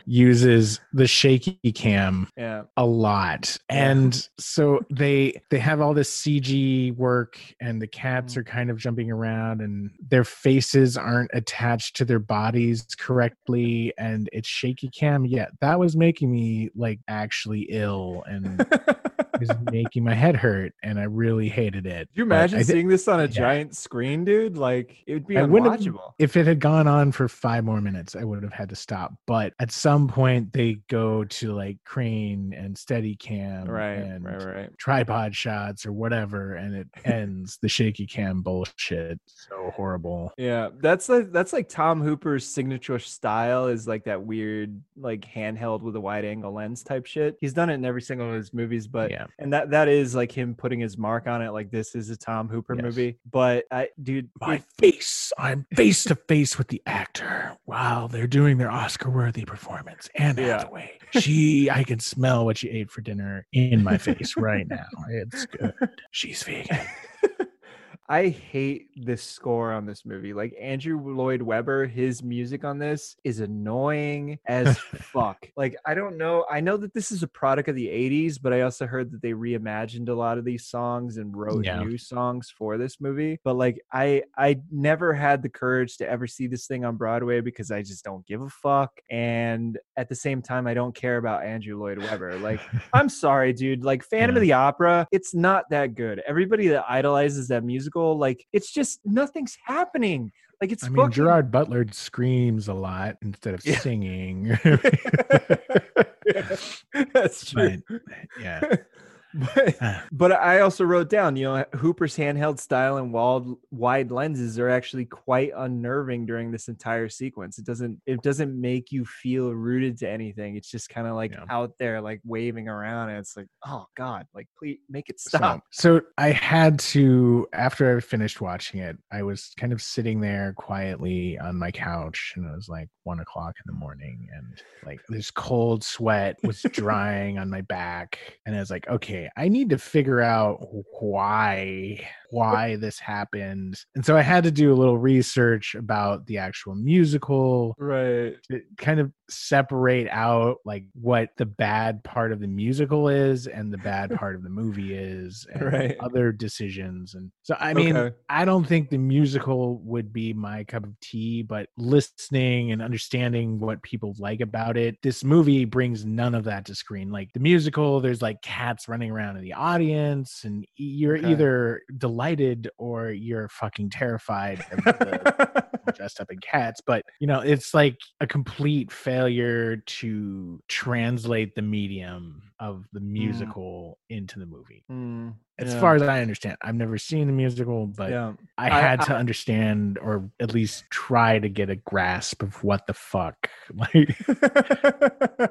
uses the shaky cam Yeah. a lot and so they they have all this cg work and the cats Mhm. are kind of jumping around and their faces aren't attached to their bodies correctly and it's shaky cam yeah that was making me like actually ill and was making my head hurt and i really hated it Could you But imagine I thi- seeing this on a yeah. giant screen, dude? Like it would be I unwatchable. if it had gone on for five more minutes, I would have had to stop. But at some point, they go to like crane and steady cam Right, and right, right. tripod shots or whatever, and it ends the shaky cam bullshit. So horrible. Yeah, that's like that's like Tom Hooper's signature style is like that weird like handheld with a wide angle lens type shit. He's done it in every single of his movies, but yeah, and that that is like him putting his mark on it. Like this is a Tom Hooper Yes. movie, but I, dude, my it- face. I'm face to face with the actor while they're doing their Oscar-worthy performance. And Yeah. Hathaway, she, I can smell what she ate for dinner in my face right now. It's good. She's vegan. I hate this score on this movie. Like Andrew Lloyd Webber, his music on this is annoying as fuck. Like I don't know. I know that this is a product of the 80s, but I also heard that they reimagined a lot of these songs and wrote Yeah. new songs for this movie. But like I I never had the courage to ever see this thing on Broadway because I just don't give a fuck. And at the same time, I don't care about Andrew Lloyd Webber. Like I'm sorry, dude. Like Phantom of the Opera, it's not that good. Everybody that idolizes that musical, like it's just nothing's happening. Like it's I mean, fucking Gerard Butler screams a lot instead of Yeah. singing. That's true. but yeah, But, but I also wrote down, you know, Hooper's handheld style and wide wide lenses are actually quite unnerving during this entire sequence. It doesn't it doesn't make you feel rooted to anything. It's just kind of like Yeah. out there, like waving around, and it's like, oh god, like please make it So- stop. So, I had to after I finished watching it, I was kind of sitting there quietly on my couch, and it was like one o'clock in the morning, and like this cold sweat was drying on my back, and I was like, okay, I need to figure out why why this happened, and so I had to do a little research about the actual musical Right. to kind of separate out like what the bad part of the musical is and the bad part of the movie is and Right. other decisions and so i mean Okay. i don't think the musical would be my cup of tea but listening and understanding what people like about it this movie brings none of that to screen like the musical there's like cats running around in the audience and you're Okay. either delighted or you're fucking terrified of the dressed up in cats but you know it's like a complete failure to translate the medium of the musical into the movie Mm, as yeah. far as i understand i've never seen the musical but yeah. i I- had to I- understand or at least try to get a grasp of what the fuck like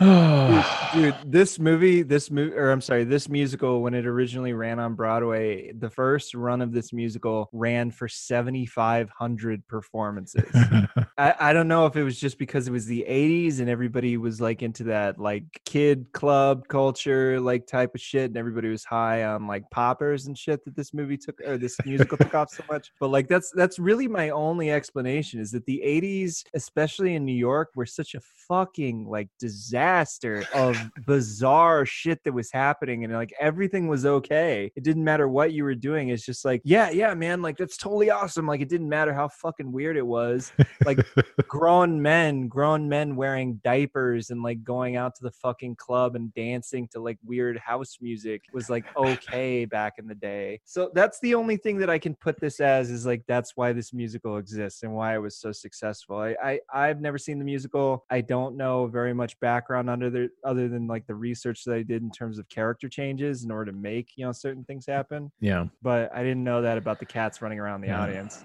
dude, dude, this movie, this movie, or I'm sorry, this musical, when it originally ran on Broadway, the first run of this musical ran for 7,500 hundred performances. I, I don't know if it was just because it was the 80s and everybody was like into that like kid club culture like type of shit and everybody was high on like poppers and shit that this movie took or this musical took off so much. But like that's that's really my only explanation is that the 80s especially in New York were such a fucking like disaster of bizarre shit that was happening and like everything was okay. It didn't matter what you were doing. It's just like yeah yeah man like that's totally awesome. Like it didn't matter how fucking weird it was like grown men, grown men wearing diapers and like going out to the fucking club and dancing to like weird house music was like okay back in the day. So that's the only thing that I can put this as is like that's why this musical exists and why it was so successful. I, I I've never seen the musical. I don't know very much background under the other than like the research that I did in terms of character changes in order to make, you know, certain things happen. yeah. But I didn't know that about the cats running around the Yeah. audience.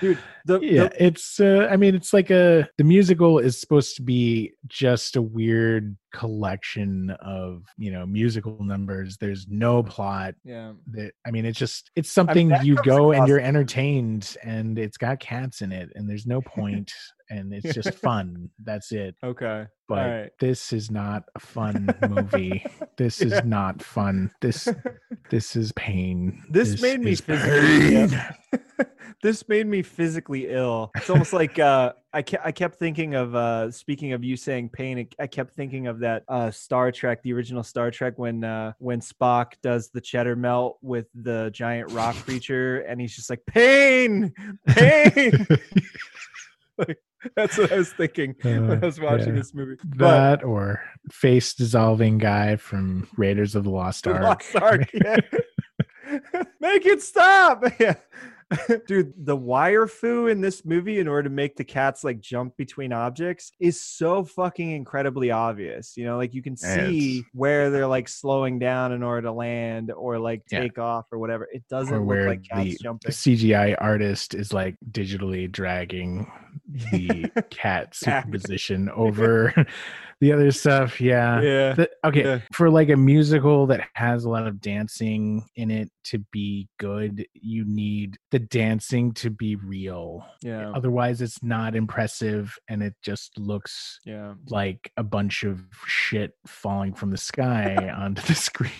Dude, the, the- yeah it's uh i mean it's like a the musical is supposed to be just a weird collection of you know musical numbers there's no plot yeah. that i mean it's just it's something that you go and you're entertained and it's got cats in it and there's no point and it's just fun that's it Okay. but right. this is not a fun movie this Yeah. is not fun this this is pain This made me pain. this made me physically ill. It's almost like uh, I kept I kept thinking of uh, speaking of you saying pain. I kept thinking of that uh, Star Trek, the original Star Trek, when uh, when Spock does the cheddar melt with the giant rock creature, and he's just like pain, pain. like, that's what I was thinking when I Uh, was watching yeah. this movie. But that or face dissolving guy from Raiders of the Lost Ark. Lost Ark, yeah. Make it stop. Yeah. Dude, the wire foo in this movie, in order to make the cats like jump between objects, is so fucking incredibly obvious. You know, like you can see It's- where they're like slowing down in order to land or like Yeah. take off or whatever. It doesn't or look like cats the, jumping. CGI artist is like digitally dragging the cat superposition over the other stuff. Yeah. yeah. The- okay, Yeah. for like a musical that has a lot of dancing in it to be good, you need the dancing to be real. Yeah. Otherwise, it's not impressive and it just looks Yeah. like a bunch of shit falling from the sky onto the screen.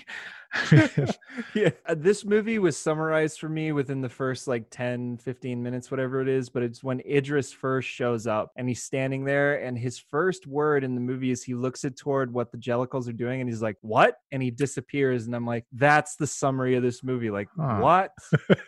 yeah. Uh, this movie was summarized for me within the first like 10 15 minutes whatever it is but it's when idris first shows up and he's standing there and his first word in the movie is he looks it toward what the jellicles are doing and he's like what? And he disappears and i'm like that's the summary of this movie. Like Huh. what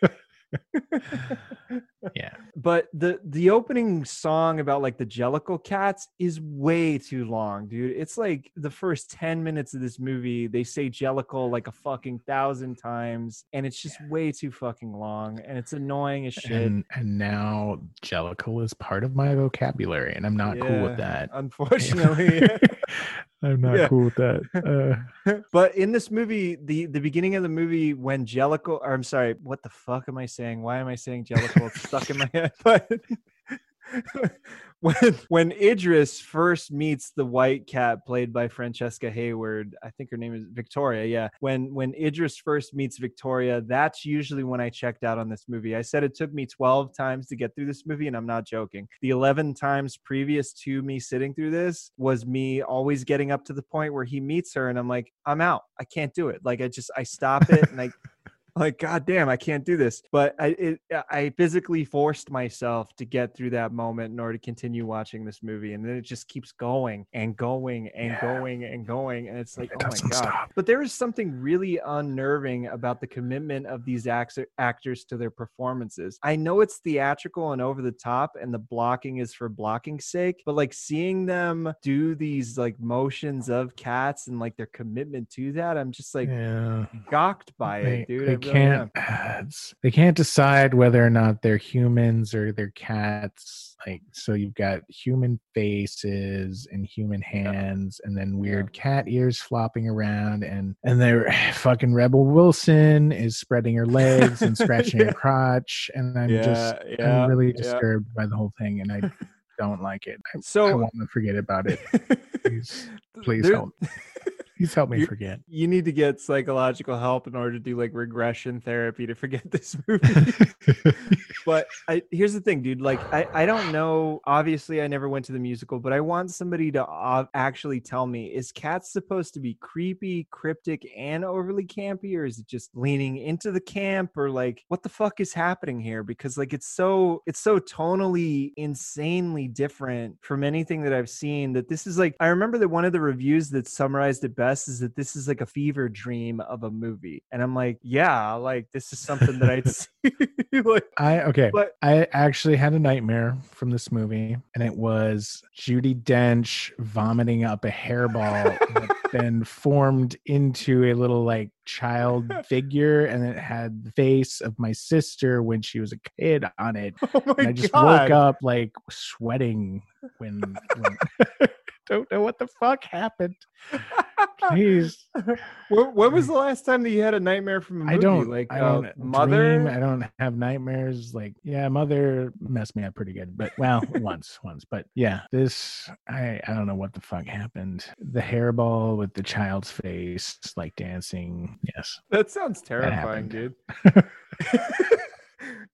yeah. but the the opening song about like the jellicle cats is way too long dude it's like the first 10 minutes of this movie they say jellicle like a fucking thousand times and it's just way too fucking long and it's annoying as shit And and now Jellicle is part of my vocabulary, and I'm not cool with that. unfortunately I'm not Yeah. cool with that. Uh, but in this movie the the beginning of the movie when jellicle or i'm sorry what the fuck am i saying why am i saying jellicle it's stuck in my head but when when idris first meets the white cat played by francesca hayward i think her name is victoria yeah. When when idris first meets victoria that's usually when i checked out on this movie. I said it took me 12 times to get through this movie and i'm not joking. The 11 times previous to me sitting through this was me always getting up to the point where he meets her and i'm like i'm out. I can't do it. Like i just i stop it and i like god damn i can't do this but i it, uh, i physically forced myself to get through that moment in order to continue watching this movie and then it just keeps going and going and Yeah. going and going and it's like It oh my god stop. but there is something really unnerving about the commitment of these actor- actors to their performances i know it's theatrical and over the top and the blocking is for blocking's sake but like seeing them do these like motions of cats and like their commitment to that i'm just like yeah. gawked by it dude Oh, I they really am. can't. it's- they can't decide whether or not they're humans or they're cats. Like so, you've got human faces and human hands, and then weird cat ears flopping around, and and they're fucking Rebel Wilson is spreading her legs and scratching Yeah. her crotch, and I'm just yeah, I'm really yeah. disturbed by the whole thing, and I don't like it. I, I want to forget about it. Please, please help. He's helped me forget. you need to get psychological help in order to do like regression therapy to forget this movie. but I, here's the thing, dude. Like, I, I don't know. Obviously, I never went to the musical, but I want somebody to uh, actually tell me: is Cats supposed to be creepy, cryptic, and overly campy, or is it just leaning into the camp, or like what the fuck is happening here? Because like it's so it's so tonally insanely different from anything that I've seen. That this is like I remember that one of the reviews that summarized it best is that this is like a fever dream of a movie, and I'm like, yeah, like this is something that I'd see. like, I okay. But- I actually had a nightmare from this movie, and it was Judi Dench vomiting up a hairball that then formed into a little like child figure, and it had the face of my sister when she was a kid on it. oh And I just god. woke up like sweating when, when don't know what the fuck happened. Please, when, when was the last time that you had a nightmare from a movie? I don't like I uh, don't Mother. dream, I don't have nightmares. Like, yeah, mother messed me up pretty good, but well, once, once, but yeah, this I I don't know what the fuck happened. The hairball with the child's face, like dancing. Yes, That sounds terrifying, happened. dude.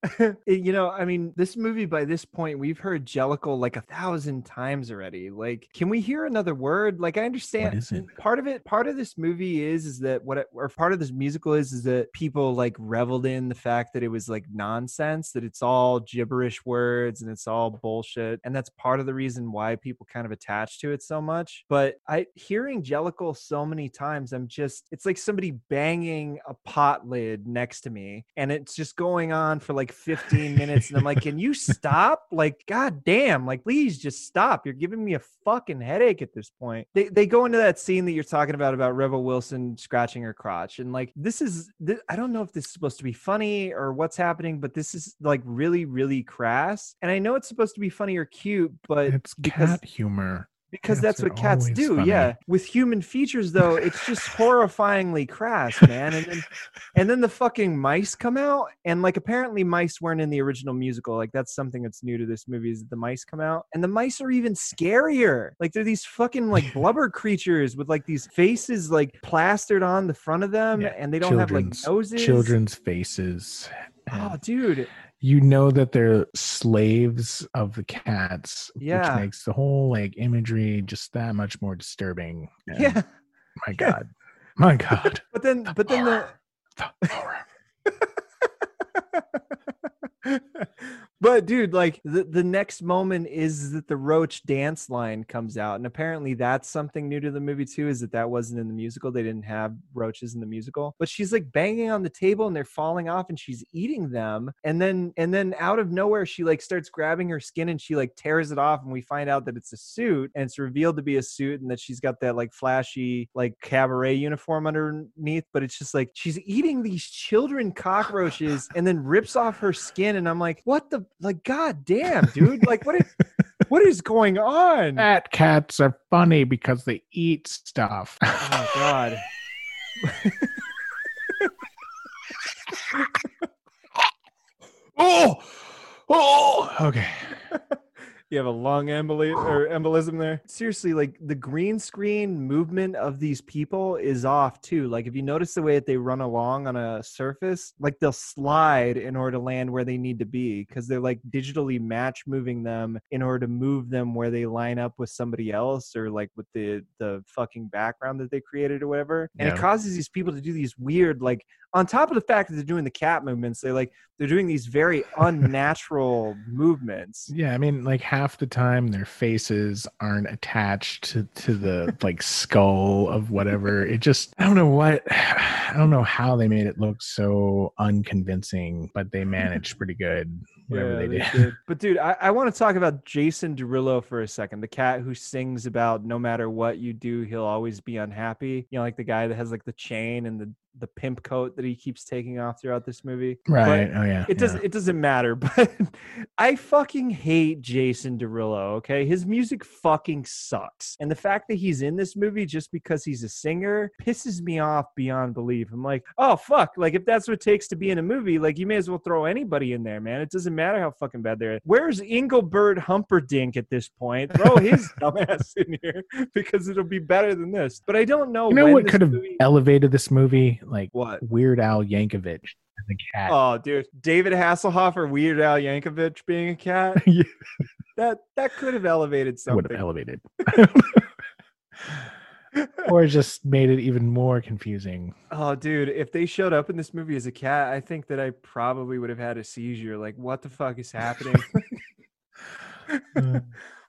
You know, I mean, this movie by this point, we've heard Jellicle like a thousand times already. Like, can we hear another word? Like, I understand part of it, part of this movie is is that what it, or part of this musical is is that people like reveled in the fact that it was like nonsense, that it's all gibberish words and it's all bullshit. And that's part of the reason why people kind of attach to it so much. But I hearing Jellicle so many times, I'm just it's like somebody banging a pot lid next to me and it's just going on for like 15 minutes. And I'm like, can you stop? Like, god damn, like please just stop. You're giving me a fucking headache at this point. They they go into that scene that you're talking about about Rebel Wilson scratching her crotch. And like this is th- I don't know if this is supposed to be funny or what's happening, but this is like really, really crass. And I know it's supposed to be funny or cute, but it's because cat humor. Because Cats that's what cats do funny. yeah. With human features though it's just horrifyingly crass man. And then and then the fucking mice come out and like apparently mice weren't in the original musical. Like that's something that's new to this movie is that the mice come out and the mice are even scarier. Like they're these fucking like blubber creatures with like these faces like plastered on the front of them Yeah, and they don't have like noses. Children's faces. oh dude you know that they're slaves of the cats, Yeah. which makes the whole like imagery just that much more disturbing. And yeah my God, my God, but then but then the the horror. but dude like the, the next moment is that the roach dance line comes out and apparently that's something new to the movie too is that that wasn't in the musical. They didn't have roaches in the musical. But she's like banging on the table and they're falling off and she's eating them and then and then out of nowhere she like starts grabbing her skin and she like tears it off and we find out that it's a suit and it's revealed to be a suit and that she's got that like flashy like cabaret uniform underneath. But it's just like she's eating these children cockroaches and then rips off her skin and i'm like what the like god damn dude like what is what is going on Fat cats are funny because they eat stuff. oh god oh, oh, okay. you have a lung emboli- or embolism there. Seriously, like the green screen movement of these people is off too. Like if you notice the way that they run along on a surface, like they'll slide in order to land where they need to be because they're like digitally match moving them in order to move them where they line up with somebody else or like with the the fucking background that they created or whatever. And it causes these people to do these weird like on top of the fact that they're doing the cat movements, they like they're doing these very unnatural movements. Yeah, I mean, like half the time their faces aren't attached to, to the like skull of whatever. It just, I don't know what, I don't know how they made it look so unconvincing, but they managed pretty good, whatever they, did. did. But dude, I, I want to talk about Jason Derulo for a second. The cat who sings about no matter what you do, he'll always be unhappy. You know, like the guy that has like the chain and the the pimp coat that he keeps taking off throughout this movie. Right. But oh yeah. it doesn't. It doesn't matter. But I fucking hate Jason Derulo. Okay, his music fucking sucks, and the fact that he's in this movie just because he's a singer pisses me off beyond belief. I'm like, oh fuck, like if that's what it takes to be in a movie, like you may as well throw anybody in there, man. It doesn't matter how fucking bad they're. Where's Engelbert Humperdinck at this point? Throw his dumbass in here because it'll be better than this. But I don't know. You know what could have movie- elevated this movie? Like What? Weird Al Yankovic as a cat. Oh, dude, David Hasselhoff or Weird Al Yankovic being a cat. Yeah. That that could have elevated It would have elevated. or just made it even more confusing. oh, dude, if they showed up in this movie as a cat, I think that I probably would have had a seizure. Like, what the fuck is happening? Uh,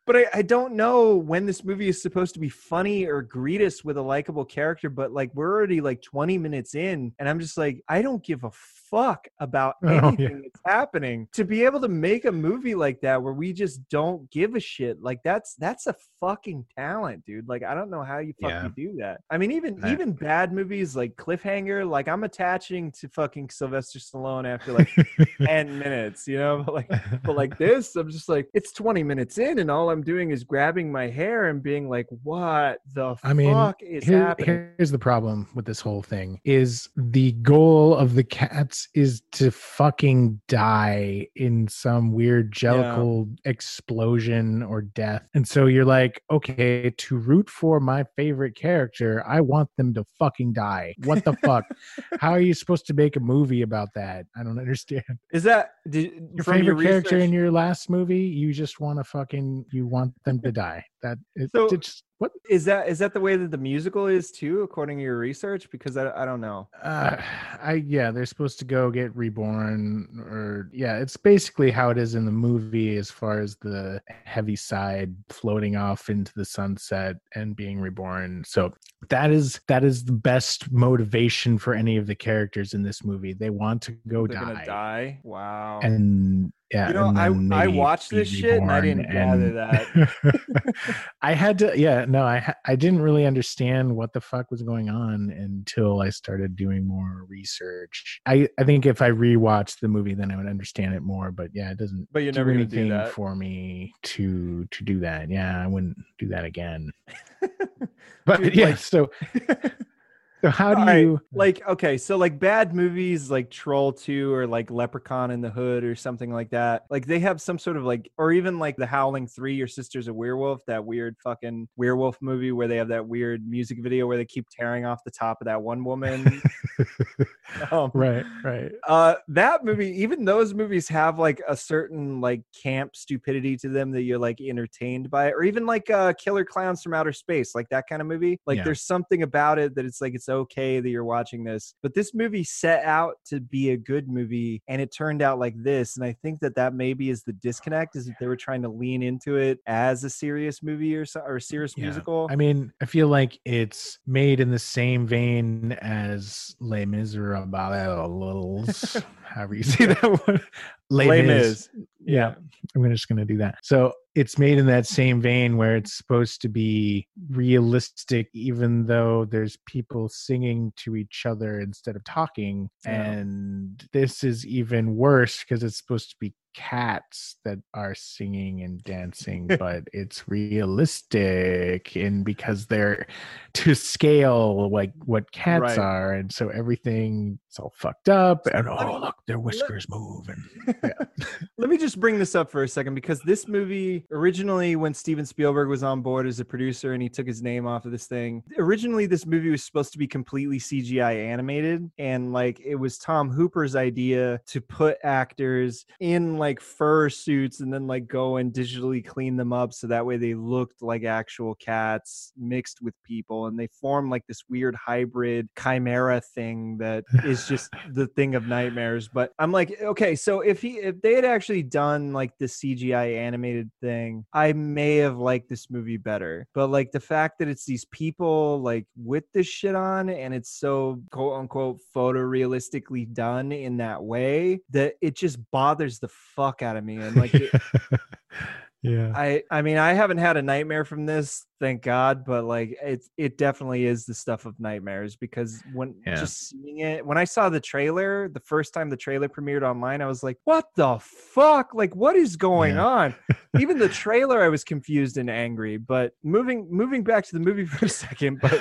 but I, I don't know when this movie is supposed to be funny or greet us with a likable character. But like, we're already like 20 minutes in, and I'm just like, I don't give a fuck about Oh, yeah. anything that's happening. To be able to make a movie like that where we just don't give a shit, like that's that's a fucking talent, dude. Like, I don't know how you Yeah. fucking do that. I mean, even I- even bad movies like Cliffhanger, like I'm attaching to fucking Sylvester Stallone after like 10 minutes, you know? But like but like this, I'm just like, it's 20 minutes in, and all I'm doing is grabbing my hair and being like, what the I mean, fuck is Here- happening? here's the problem with this whole thing is the goal of the cats is to fucking die in some weird jellicle explosion or death. And so you're like okay to root for my favorite character i want them to fucking die. What the fuck? How are you supposed to make a movie about that? I don't understand. Is that did, your favorite character research- in your last movie you just want to fucking you want them to die. That it, So- it just what is that is that the way that the musical is too, according to your research? Because I, I don't know. Uh, I yeah, they're supposed to go get reborn, or yeah, it's basically how it is in the movie as far as the Heaviside floating off into the sunset and being reborn. So that is that is the best motivation for any of the characters in this movie. They want to go They're die, die. Wow. and yeah, You know, I- I watched this shit and I didn't gather that. I had to, yeah, no, I I didn't really understand what the fuck was going on until I started doing more research. I I think if I rewatched the movie, then I would understand it more. But yeah, it doesn't. but you're do never gonna do that. for me to to do that. Yeah, I wouldn't do that again. But Dude, yeah, like- so so how do All right, you like okay so like bad movies like troll 2 or like leprechaun in the hood or something like that like they have some sort of like or even like the howling 3 your sister's a werewolf that weird fucking werewolf movie where they have that weird music video where they keep tearing off the top of that one woman um, right right uh that movie even those movies have like a certain like camp stupidity to them that you're like entertained by it or even like uh killer clowns from outer space like that kind of movie like Yeah. there's something about it that it's like it's okay that you're watching this but this movie set out to be a good movie and it turned out like this and i think that that maybe is the disconnect is that they were trying to lean into it as a serious movie or so, or a serious Yeah. musical I mean, I feel like it's made in the same vein as Les Miserables, however you say that one. Les, Les Mis. Mis. Yeah, I'm just going to do that. So it's made in that same vein where it's supposed to be realistic, even though there's people singing to each other instead of talking. Yeah. And this is even worse because it's supposed to be cats that are singing and dancing, but it's realistic and because they're to scale like what cats Right. are. And so everything is all fucked up. And Let me- oh, look, their whiskers move. And Let me just bring this up for a second because this movie originally, when Steven Spielberg was on board as a producer and he took his name off of this thing, originally this movie was supposed to be completely CGI animated. And like it was Tom Hooper's idea to put actors in like fur suits and then like go and digitally clean them up so that way they looked like actual cats mixed with people and they form like this weird hybrid chimera thing that is just the thing of nightmares. But I'm like, okay, so if he if they had actually done like the CGI animated thing, I may have liked this movie better. But like the fact that it's these people like with this shit on and it's so quote unquote photorealistically done in that way that it just bothers the fuck out of me. And like it, Yeah. I I mean I haven't had a nightmare from this, thank God, but like it it definitely is the stuff of nightmares because when Yeah. just seeing it when I saw the trailer, the first time the trailer premiered online, I was like, "What the fuck? Like what is going Yeah. on?" Even the trailer I was confused and angry, but moving moving back to the movie for a second, but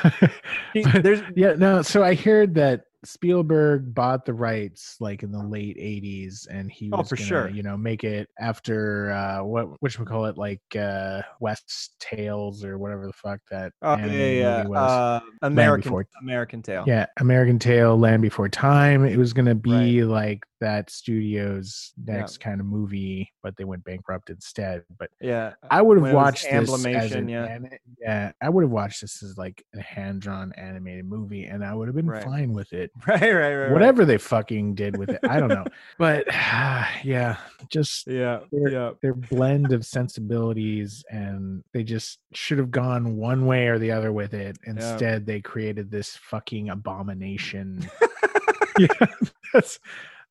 he- But- there's yeah, no. So I heard that Spielberg bought the rights like in the late '80s, and he Oh, was for gonna, sure. you know, make it after uh, what which we call it, like uh, West Tales or whatever the fuck that oh yeah, yeah, uh, American Before- American Tail. yeah, American Tail Land Before Time. It was gonna be like that studio's Yeah. next kind of movie, but they went bankrupt instead. But Yeah. I would have watched this as an yeah. ani- yeah, I would have watched this as like a hand-drawn animated movie, and I would have been Right. fine with it. Right, right, right. right. Whatever they fucking did with it, I don't know. But ah, yeah, just Yeah. They're- Yeah. their blend of sensibilities, and they just should have gone one way or the other with it. Instead, they created this fucking abomination. yeah, that's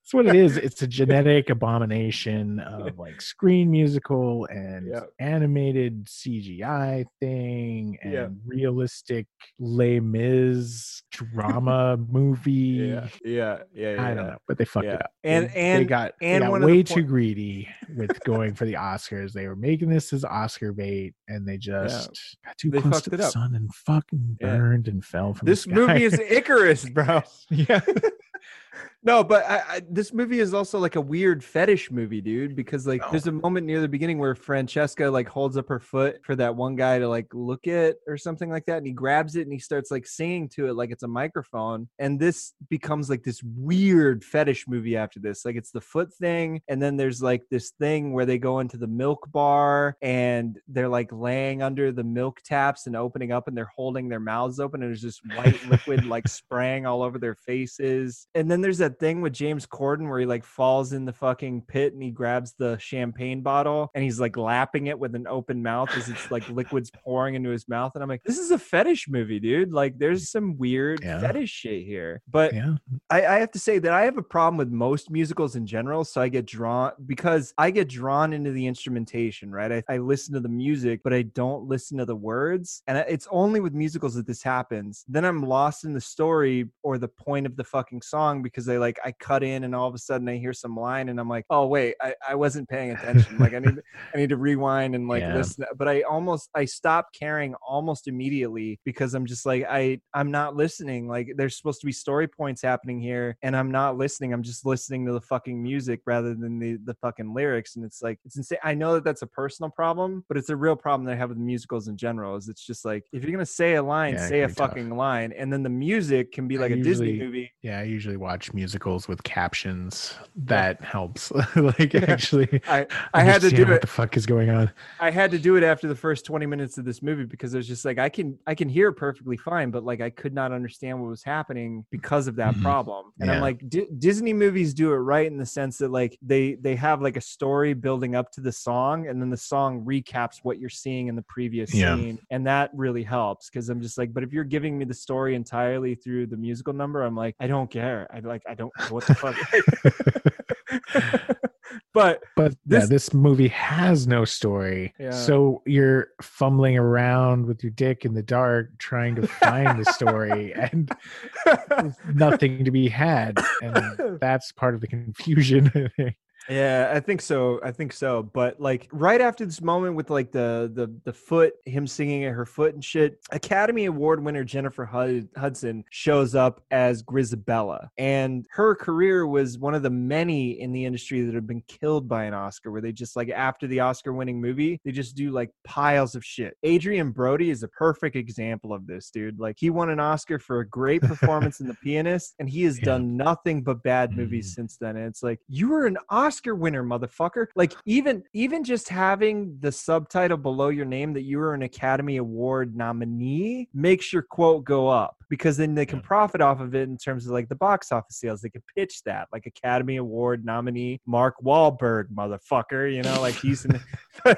that's what it is. It's a genetic abomination of like screen musical and Yeah. animated CGI thing and Yeah. realistic Les Mis drama movie. Yeah. Yeah. Yeah. yeah I don't know, but they fucked it up. And- They- and- they got they got one of the way too greedy with going for the Oscars. They were making this as Oscar bait, and they just got too They close to the up. sun and fucking burned and fell from the This movie is. Icarus, bro. yeah. No, but I, I, this movie is also like a weird fetish movie, dude. Because like, there's a moment near the beginning where Francesca like holds up her foot for that one guy to like look at or something like that, and he grabs it and he starts like singing to it like it's a microphone. And this becomes like this weird fetish movie after this. Like it's the foot thing, and then there's like this thing where they go into the milk bar and they're like laying under the milk taps and opening up, and they're holding their mouths open, and there's just white liquid like spraying all over their faces. And then there's that thing with James Corden where he like falls in the fucking pit and he grabs the champagne bottle and he's like lapping it with an open mouth as it's like liquids pouring into his mouth. And I'm like, this is a fetish movie, dude. Like, there's some weird Yeah. fetish shit here. But Yeah. I, I have to say that I have a problem with most musicals in general. So I get drawn because I get drawn into the instrumentation, right? I, I listen to the music, but I don't listen to the words. And it's only with musicals that this happens. Then I'm lost in the story or the point of the fucking song because I like, I cut in and all of a sudden I hear some line and I'm like, oh, wait, I, I wasn't paying attention. like, I need, I need to rewind and like Yeah. listen. But I almost, I stopped caring almost immediately because I'm just like, I, I'm not listening. Like, there's supposed to be story points happening here, and I'm not listening. I'm just listening to the fucking music rather than the the fucking lyrics. And it's like, it's insane. I know that that's a personal problem, but it's a real problem that I have with musicals in general. Is it's just like if you're gonna say a line, Yeah, say a be tough. fucking line, and then the music can be I like a Disney movie. Yeah, I usually watch musicals with captions. That helps. like Yeah. actually, I I had to do what it. the fuck is going on. I had to do it after the first 20 minutes of this movie because it was just like I can I can hear perfectly fine, but like I could not understand what was happening because of that Mhm. problem. And I'm like, D- Disney movies do it right in the sense that like they they have like a story building up to the song, and then the song recaps what you're seeing in the previous Yeah. scene, and that really helps because I'm just like, but if you're giving me the story entirely through the musical number, I'm like, I don't care. I like I don't know what the fuck. but But yeah, This- this movie has no story. Yeah. So you're fumbling around with your dick in the dark trying to find the story and nothing to be had. And that's part of the confusion. Yeah, I think so. I think so. But like right after this moment with like the the the foot, him singing at her foot and shit, Academy Award winner Jennifer Hudson shows up as Grizabella, and her career was one of the many in the industry that have been killed by an Oscar, where they just like after the Oscar-winning movie, they just do like piles of shit. Adrien Brody is a perfect example of this, dude. Like he won an Oscar for a great performance in The Pianist, and he has Yeah. done nothing but bad movies Mhm. since then. And it's like you were an Oscar winner, motherfucker. Like even even just having the subtitle below your name that you were an Academy Award nominee makes your quote go up because then they can profit off of it in terms of like the box office sales. They can pitch that like Academy Award nominee Mark Wahlberg, motherfucker. You know, like he's in.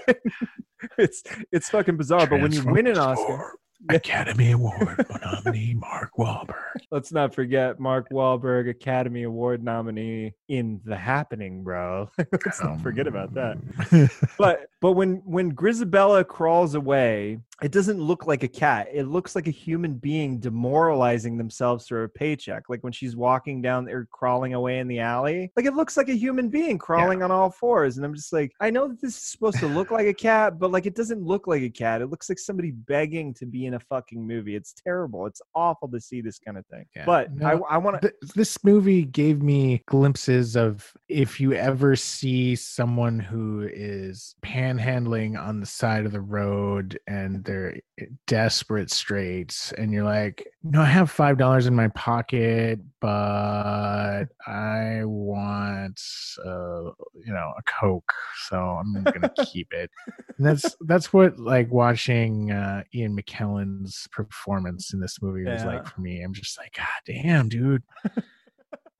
it's it's fucking bizarre, but when you win an Oscar. 4 Academy Award nominee Mark Wahlberg. Let's not forget Mark Wahlberg, Academy Award nominee in The Happening, bro. Let's not forget about that. that. But But when when Grizabella crawls away, it doesn't look like a cat. It looks like a human being demoralizing themselves for a paycheck. Like when she's walking down or crawling away in the alley, like it looks like a human being crawling on all fours. And I'm just like, I know that this is supposed to look like a cat, but like it doesn't look like a cat. It looks like somebody begging to be in a fucking movie. It's terrible. It's awful to see this kind of thing. Yeah. But No, I, I want to. Th- this movie gave me glimpses of if you ever see someone who is panhandling on the side of the road and they're desperate straits and you're like no i have five dollars in my pocket but i want uh you know a coke so i'm gonna keep it. And that's that's what like watching uh ian mckellen's performance in this movie was like for me. I'm just like god damn dude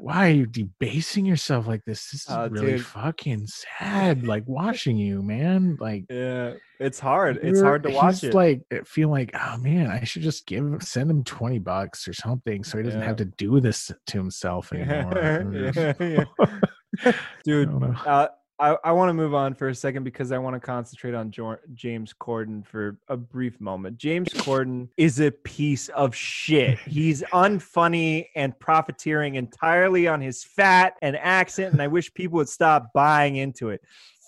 why are you debasing yourself like this this is Oh, really dude. fucking sad like watching you man like Yeah, it's hard. It's hard to watch it. like feel like oh man i should just give him send him 20 bucks or something so he doesn't Yeah. have to do this to himself anymore Yeah, yeah. Dude, uh, I, I want to move on for a second because I want to concentrate on Jor- James Corden for a brief moment. James Corden is a piece of shit. He's unfunny and profiteering entirely on his fat and accent, and I wish people would stop buying into it.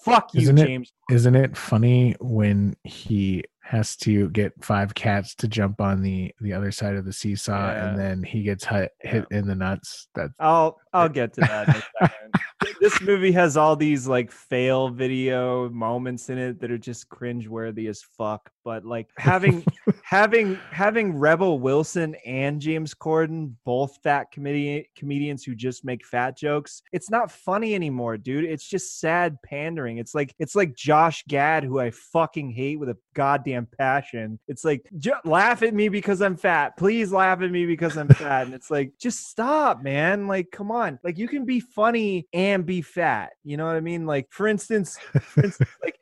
Fuck you, Isn't it- James. Isn't it funny when he has to get five cats to jump on the the other side of the seesaw Yeah. and then he gets hit, hit in the nuts? That I'll I'll get to that. In a this movie has all these like fail video moments in it that are just cringe worthy as fuck. But like having having having Rebel Wilson and James Corden, both fat comedian comedians who just make fat jokes, it's not funny anymore, dude. It's just sad pandering. It's like it's like Josh Gad, who I fucking hate with a goddamn passion. It's like "J- laugh at me because I'm fat. Please laugh at me because I'm fat. And it's like just stop, man. Like come on. Like you can be funny and be fat. You know what I mean? Like for instance, for instance, like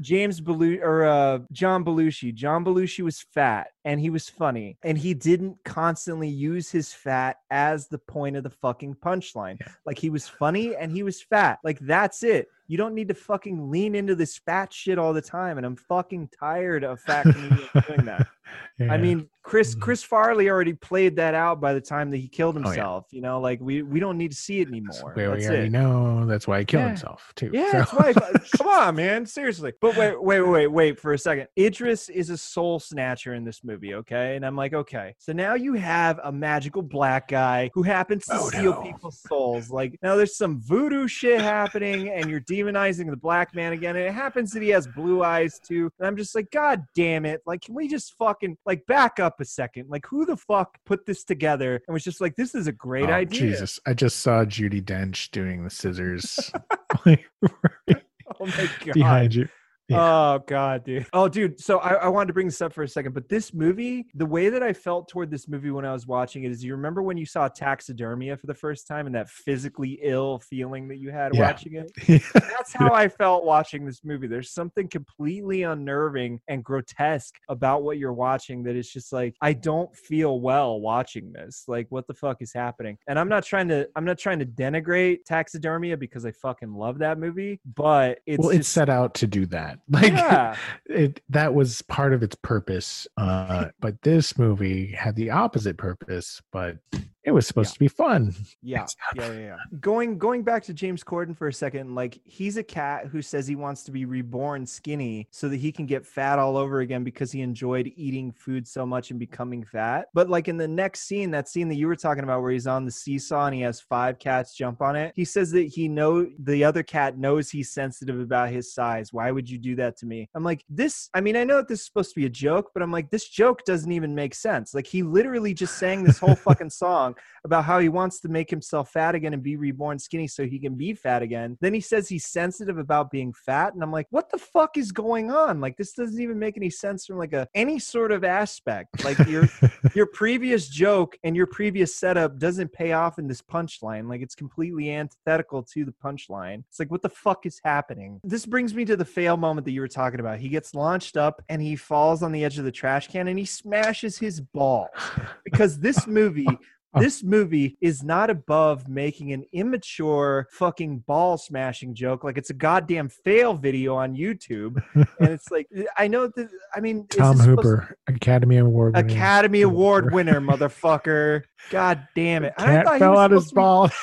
James Belushi or uh, John Belushi. John Belushi was fat and he was funny, and he didn't constantly use his fat as the point of the fucking punchline. Like he was funny and he was fat. Like that's it. You don't need to fucking lean into this fat shit all the time. And I'm fucking tired of fat comedians doing that. I mean, Chris Mhm. Chris Farley already played that out by the time that he killed Oh, yeah. himself. You know, like we we don't need to see it anymore. where we That's already it. know that's why he killed Yeah. himself too. Yeah, So- that's why. Come on, man. Seriously. But wait, wait, wait, wait for a second. Idris is a soul snatcher in this movie, okay? And I'm like, okay. So now you have a magical black guy who happens to oh, steal Voodoo. people's souls. Like now there's some voodoo shit happening, and you're demonizing the black man again. And it happens that he has blue eyes too. And I'm just like, God damn it! Like, can we just fucking like back up a second? Like, who the fuck put this together and was just like, this is a great Oh, idea. Jesus, I just saw Judi Dench doing the scissors like, Oh my god. behind you. Yeah. Oh god, dude. Oh, dude. So I, I wanted to bring this up for a second, but this movie, the way that I felt toward this movie when I was watching it is, you remember when you saw Taxidermia for the first time and that physically ill feeling that you had Yeah. watching it? That's how I felt watching this movie. There's something completely unnerving and grotesque about what you're watching that is just like I don't feel well watching this. Like what the fuck is happening? And I'm not trying to I'm not trying to denigrate Taxidermia because I fucking love that movie, but it's well, it's just, set out to do that. Like yeah. it that was part of its purpose. Uh, but this movie had the opposite purpose, but it was supposed Yeah. to be fun. Yeah, yeah, yeah, yeah. Going going back to James Corden for a second, like he's a cat who says he wants to be reborn skinny so that he can get fat all over again because he enjoyed eating food so much and becoming fat. But like in the next scene, that scene that you were talking about where he's on the seesaw and he has five cats jump on it, he says that he know the other cat knows he's sensitive about his size. Why would you do that to me? I'm like, this, I mean, I know that this is supposed to be a joke, but I'm like, this joke doesn't even make sense. Like he literally just sang this whole fucking song about how he wants to make himself fat again and be reborn skinny so he can be fat again. Then he says he's sensitive about being fat, and I'm like, what the fuck is going on? Like this doesn't even make any sense from like a any sort of aspect. Like your your previous joke and your previous setup doesn't pay off in this punchline. Like it's completely antithetical to the punchline. It's like what the fuck is happening? This brings me to the fail moment that you were talking about. He gets launched up and he falls on the edge of the trash can and he smashes his balls because this movie. Oh. This movie is not above making an immature fucking ball smashing joke like it's a goddamn fail video on YouTube. and it's like I know that I mean Tom Hooper, Academy Award. winning. Academy Award winner, motherfucker. God damn it. I Cat thought he fell out his to ball.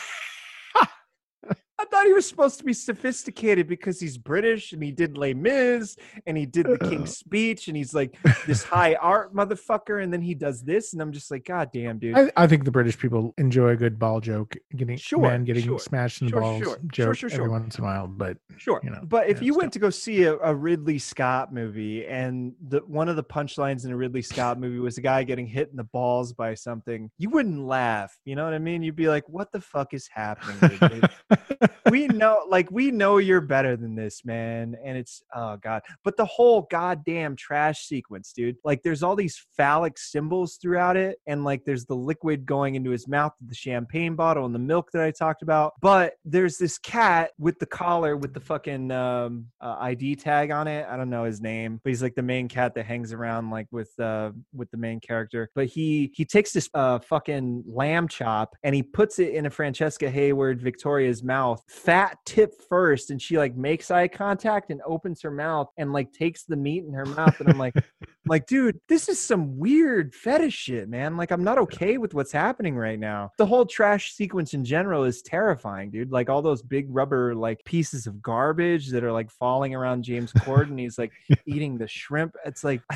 I thought he was supposed to be sophisticated because he's British and he did Les Mis and he did the King's Speech and he's like this high art motherfucker and then he does this and I'm just like, God damn, dude. I, I think the British people enjoy a good ball joke, getting Sure, man getting sure, smashed in the sure, balls sure, sure, joke sure, every once in a while. But Sure, you know, but if yeah, you went to go see a, a Ridley Scott movie, and the one of the punchlines in a Ridley Scott movie was a guy getting hit in the balls by something, you wouldn't laugh. You know what I mean? You'd be like, "What the fuck is happening?" Ridley?" we know, like, we know you're better than this, man. And it's, oh god. But the whole goddamn trash sequence, dude. Like, there's all these phallic symbols throughout it, and like, there's the liquid going into his mouth, the champagne bottle, and the milk that I talked about. But there's this cat with the collar with the fucking um, uh, ID tag on it. I don't know his name, but he's like the main cat that hangs around like with uh with the main character. But he he takes this uh fucking lamb chop and he puts it in a Francesca Hayward Victoria's mouth, fat tip first, and she like makes eye contact and opens her mouth and like takes the meat in her mouth, and I'm like. like dude this is some weird fetish shit man. Like i'm not okay with what's happening right now. The whole trash sequence in general is terrifying dude. Like all those big rubber like pieces of garbage that are like falling around james corden he's like eating the shrimp. It's like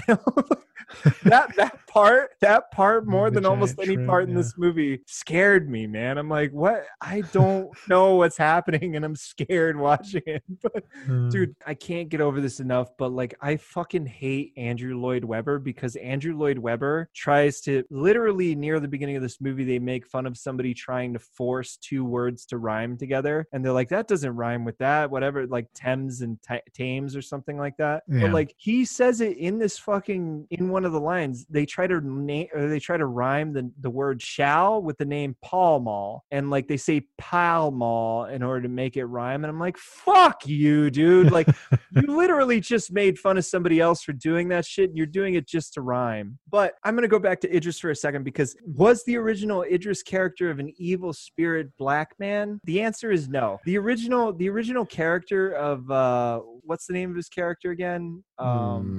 that that part that part more The than almost giant any shrimp, part in yeah. this movie scared me man. I'm like what? I don't know what's happening and i'm scared watching it but Uh, dude i can't get over this enough but like i fucking hate andrew lloyd webber because andrew lloyd webber tries to literally near the beginning of this movie they make fun of somebody trying to force two words to rhyme together and they're like that doesn't rhyme with that whatever like thames and Ta- thames or something like that Yeah. but like he says it in this fucking in one of the lines they try to name or they try to rhyme the, the word shall with the name Pall Mall and like they say Pall Mall in order to make it rhyme and I'm like fuck you dude. Like you literally just made fun of somebody else for doing that shit and you're doing it just to rhyme. But I'm gonna go back to Idris for a second because was the original Idris character of an evil spirit black man? The answer is no. The original the original character of uh what's the name of his character again um.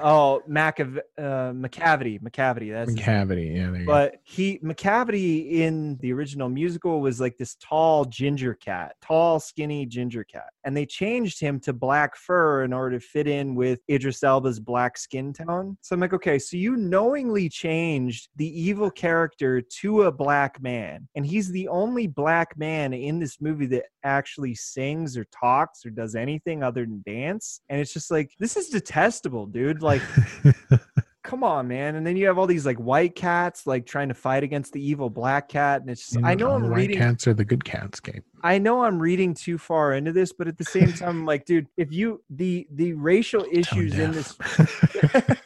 Oh, Macav- uh, Macavity, Macavity. That's his Cavity. Yeah, there you go. but he Macavity in the original musical was like this tall ginger cat, tall skinny ginger cat, and they changed him to black fur in order to fit in with Idris Elba's black skin tone. So I'm like, okay, so you knowingly changed the evil character to a black man, and he's the only black man in this movie that actually sings or talks or does anything other than dance, and it's just like this is detestable, dude. Like come on man and then you have all these like white cats like trying to fight against the evil black cat and it's just, i know i'm white reading cats are the good cats, Gabe. i know i'm reading too far into this but at the same time I'm like dude if you the the racial issues in this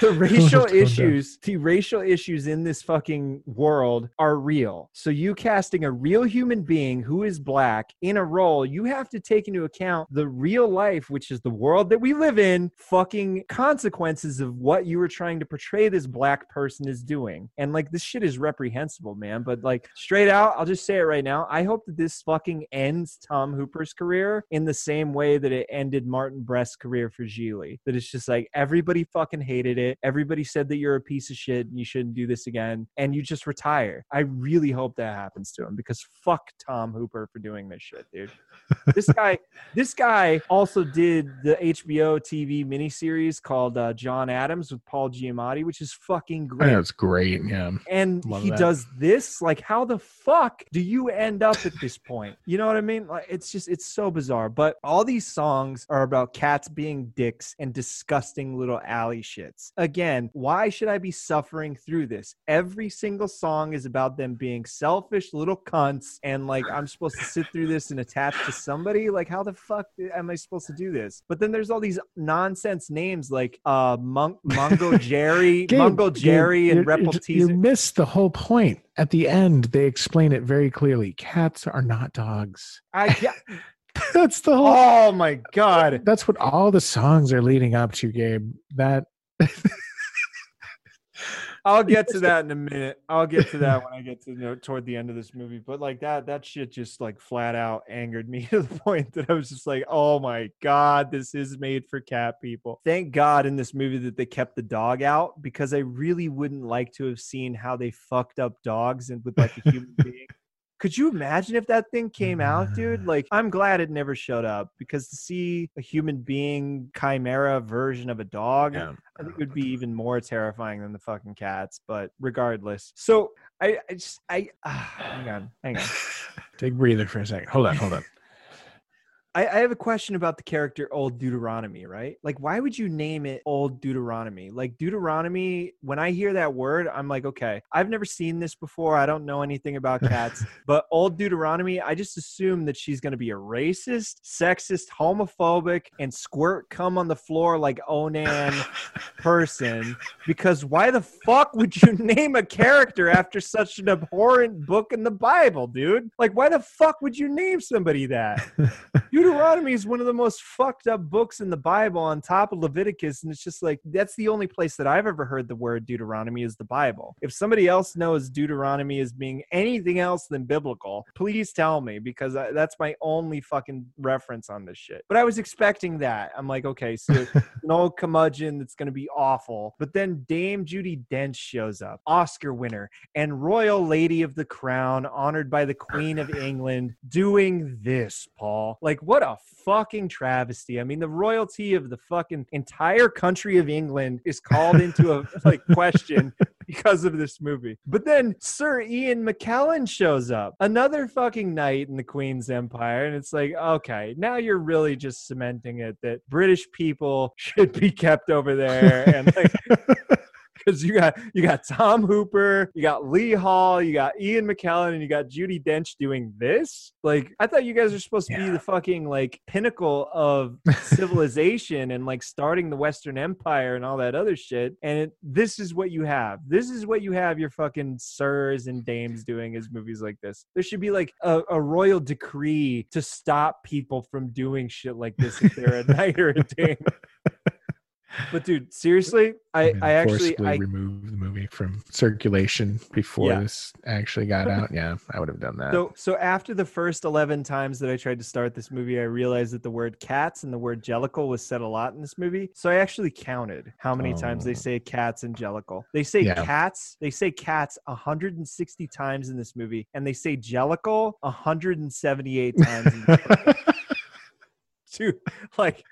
the racial issues the racial issues in this fucking world are real. So you casting a real human being who is black in a role you have to take into account the real life which is the world that we live in fucking consequences of what you were trying to portray this black person is doing. And like this shit is reprehensible man. But like straight out i'll just say it right now. I hope that this fucking ends tom hooper's career in the same way that it ended martin brest's career for Gigli. that it's just like everybody fucking hated it. Everybody said that you're a piece of shit and you shouldn't do this again and you just retire. I really hope that happens to him because fuck tom hooper for doing this shit dude. This guy this guy also did the hbo tv miniseries called uh, john adams with paul giamatti which is fucking great. it's great. Yeah. and Love he that. does this like how the fuck do you end up at this point? You know what i mean? Like it's just it's so bizarre. But all these songs are about cats being dicks and disgusting little alley shits again why should i be suffering through this every single song is about them being selfish little cunts and like i'm supposed to sit through this and attach to somebody like how the fuck am i supposed to do this but then there's all these nonsense names like uh Mon- mongo jerry Gabe, mongo Gabe, jerry and you- repel you missed the whole point. At the end, they explain it very clearly. Cats are not dogs. I yeah. That's the whole. Oh my god. That's what all the songs are leading up to, Gabe. That I'll get to that in a minute. I'll get to that when I get to you know, toward the end of this movie. But like that, that shit just like flat out angered me to the point that I was just like, oh my god, this is made for cat people. Thank God in this movie that they kept the dog out because I really wouldn't like to have seen how they fucked up dogs and with like a human being. Could you imagine if that thing came out, dude? Like, I'm glad it never showed up because to see a human being chimera version of a dog, Yeah. I think it would be even more terrifying than the fucking cats. But regardless, so I, I just, I, ah, hang on, hang on. Take a breather for a second. Hold on, hold on. I, I have a question about the character Old Deuteronomy, right? Like, why would you name it Old Deuteronomy? Like, Deuteronomy, when I hear that word, I'm like, okay, I've never seen this before. I don't know anything about cats, but Old Deuteronomy, I just assume that she's going to be a racist, sexist, homophobic, and squirt cum on the floor like Onan person. Because why the fuck would you name a character after such an abhorrent book in the Bible, dude? Like, why the fuck would you name somebody that? Deuteronomy is one of the most fucked up books in the Bible on top of Leviticus. And it's just like, that's the only place that I've ever heard the word Deuteronomy is the Bible. If somebody else knows Deuteronomy as being anything else than biblical, please tell me because I, that's my only fucking reference on this shit. But I was expecting that. I'm like, okay, so an old curmudgeon that's going to be awful. But then Dame Judi Dench shows up, Oscar winner and Royal Lady of the Crown, honored by the Queen of England, doing this, Paul. Like, what a fucking travesty. I mean, the royalty of the fucking entire country of England is called into a like question because of this movie. But then Sir Ian McKellen shows up, another fucking knight in the Queen's Empire, and it's like, okay, now you're really just cementing it that British people should be kept over there and like because you got you got Tom Hooper, you got Lee Hall, you got Ian McKellen, and you got Judi Dench doing this. Like, I thought you guys are supposed to be the fucking like pinnacle of civilization and like starting the Western Empire and all that other shit. And it, this is what you have. This is what you have your fucking sirs and dames doing as movies like this. There should be like a, a royal decree to stop people from doing shit like this if they're a knight or a dame. But dude, seriously, I, I actually I removed the movie from circulation before Yeah. this actually got out. Yeah, I would have done that. So, so after the first 11 times that I tried to start this movie, I realized that the word cats and the word jellicle was said a lot in this movie. So I actually counted how many times they Oh. say cats and jellicle. They say Yeah. cats, they say cats 160 times in this movie, and they say jellicle 178 times. In this movie. Dude, like,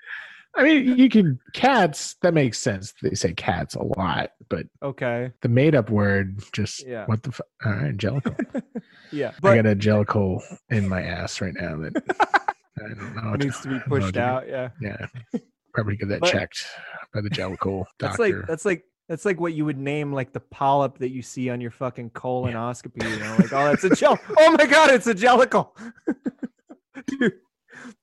I mean, you can cats. That makes sense. They say cats a lot, but okay, the made-up word just Yeah. what the fu- all right, jellicle. yeah, I got a jellicle in my ass right now that I don't know. it needs to be I don't know pushed out. Yeah. Yeah, probably get that But- checked by the jellicle That's like that's like that's like what you would name like the polyp that you see on your fucking colonoscopy. You know, like oh, that's a gel. Oh my god, it's a jellicle. Dude,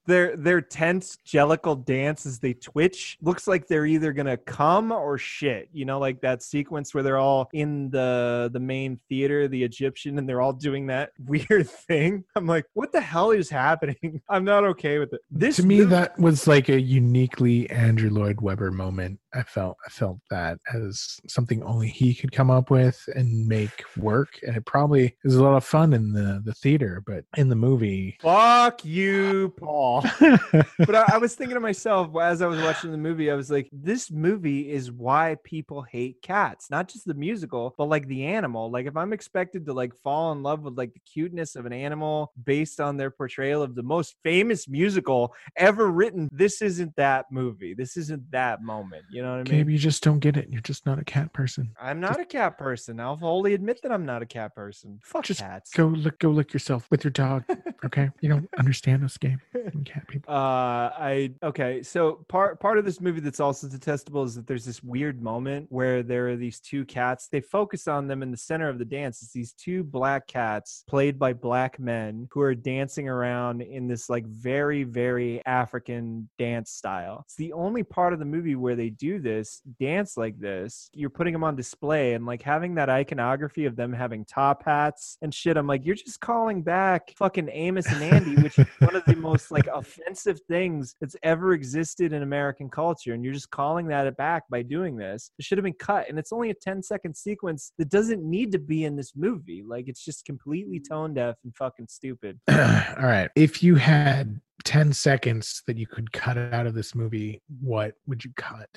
their their tense jellicle dance as they twitch looks like they're either gonna come or shit. You know, like that sequence where they're all in the the main theater, the Egyptian, and they're all doing that weird thing. I'm like, what the hell is happening? I'm not okay with it. This to me, movie- that was like a uniquely Andrew Lloyd Webber moment. I felt I felt that as something only he could come up with and make work. And it probably is a lot of fun in the the theater, but in the movie, Fuck you, Paul. but I, I was thinking to myself as I was watching the movie, I was like, this movie is why people hate cats. Not just the musical, but like the animal. Like if I'm expected to like fall in love with like the cuteness of an animal based on their portrayal of the most famous musical ever written, this isn't that movie. This isn't that moment. You know what I mean? maybe you just don't get it. You're just not a cat person. I'm not a cat person. I'll wholly admit that I'm not a cat person. Fuck Just cats. Go look, go lick yourself with your dog. Okay, you don't understand this game, cat people. Uh, I okay. So part part of this movie that's also detestable is that there's this weird moment where there are these two cats. They focus on them in the center of the dance. It's these two black cats played by black men who are dancing around in this like very very African dance style. It's the only part of the movie where they do this dance like this. You're putting them on display and like having that iconography of them having top hats and shit. I'm like, you're just calling back fucking Amos and Andy, which is one of the most like offensive things that's ever existed in American culture. And you're just calling that back by doing this. It should have been cut. And it's only a 10 second sequence that doesn't need to be in this movie. Like it's just completely mm-hmm. tone deaf and fucking stupid. All right. If you had 10 seconds that you could cut out of this movie, what would you cut?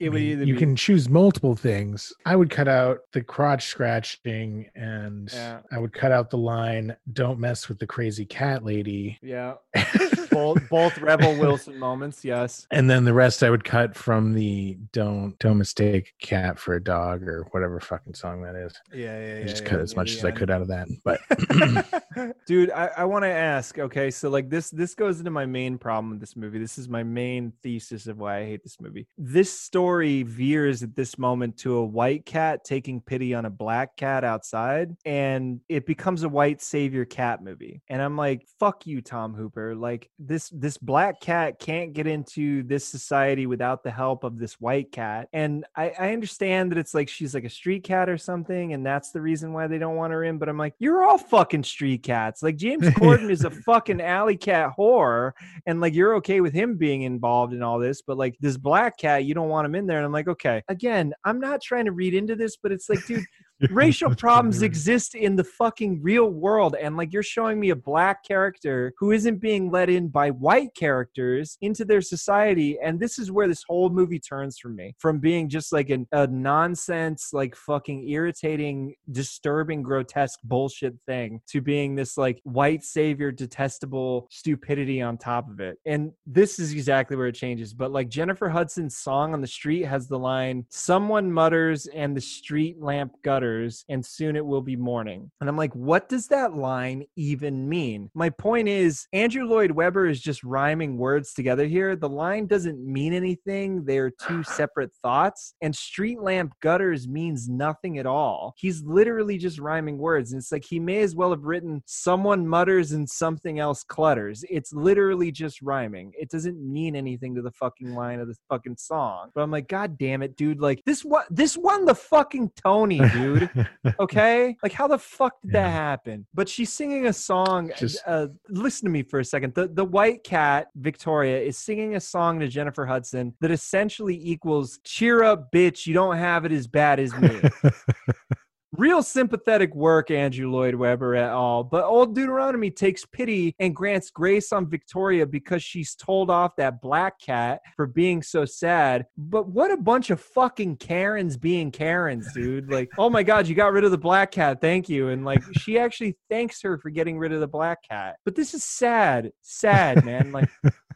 It I mean, you be- can choose multiple things. I would cut out the crotch scratching and Yeah. I would cut out the line, don't mess with the crazy cat lady. Yeah. both, both Rebel Wilson moments. Yes. And then the rest I would cut from the don't don't mistake cat for a dog or whatever fucking song that is. Yeah. Yeah. I yeah, just yeah, cut as much as I could out of that. But dude i, I want to ask okay so like this this goes into my main problem with this movie this is my main thesis of why i hate this movie. This story veers at this moment to a white cat taking pity on a black cat outside and it becomes a white savior cat movie. And i'm like fuck you tom hooper. Like this this black cat can't get into this society without the help of this white cat. And i i understand that it's like she's like a street cat or something and that's the reason why they don't want her in but i'm like you're all fucking street cats. Like james corden is a fucking alley cat whore and like you're okay with him being involved in all this but like this black cat you don't want him in there and i'm like okay again i'm not trying to read into this but it's like dude racial problems exist in the fucking real world and like you're showing me a black character who isn't being let in by white characters into their society and this is where this whole movie turns for me from being just like an, a nonsense like fucking irritating disturbing grotesque bullshit thing to being this like white savior detestable stupidity on top of it. And this is exactly where it changes but like jennifer hudson's song on the street has the line someone mutters and the street lamp gutters and soon it will be morning and i'm like what does that line even mean? My point is andrew lloyd webber is just rhyming words together here. The line doesn't mean anything. They're two separate thoughts and street lamp gutters means nothing at all. He's literally just rhyming words and it's like he may as well have written someone mutters and something else clutters. It's literally just rhyming. It doesn't mean anything to the fucking line of the fucking song. But i'm like god damn it dude. Like this what this won the fucking tony dude okay? Like how the fuck did that happen? But she's singing a song Just- uh, listen to me for a second. The, the white cat victoria is singing a song to jennifer hudson that essentially equals cheer up bitch you don't have it as bad as me Real sympathetic work, Andrew Lloyd Webber et al. But old Deuteronomy takes pity and grants grace on Victoria because she's told off that black cat for being so sad. But what a bunch of fucking Karens being Karens, dude. Like, oh my God, you got rid of the black cat. Thank you. And like, she actually thanks her for getting rid of the black cat. But this is sad. Sad, man. Like,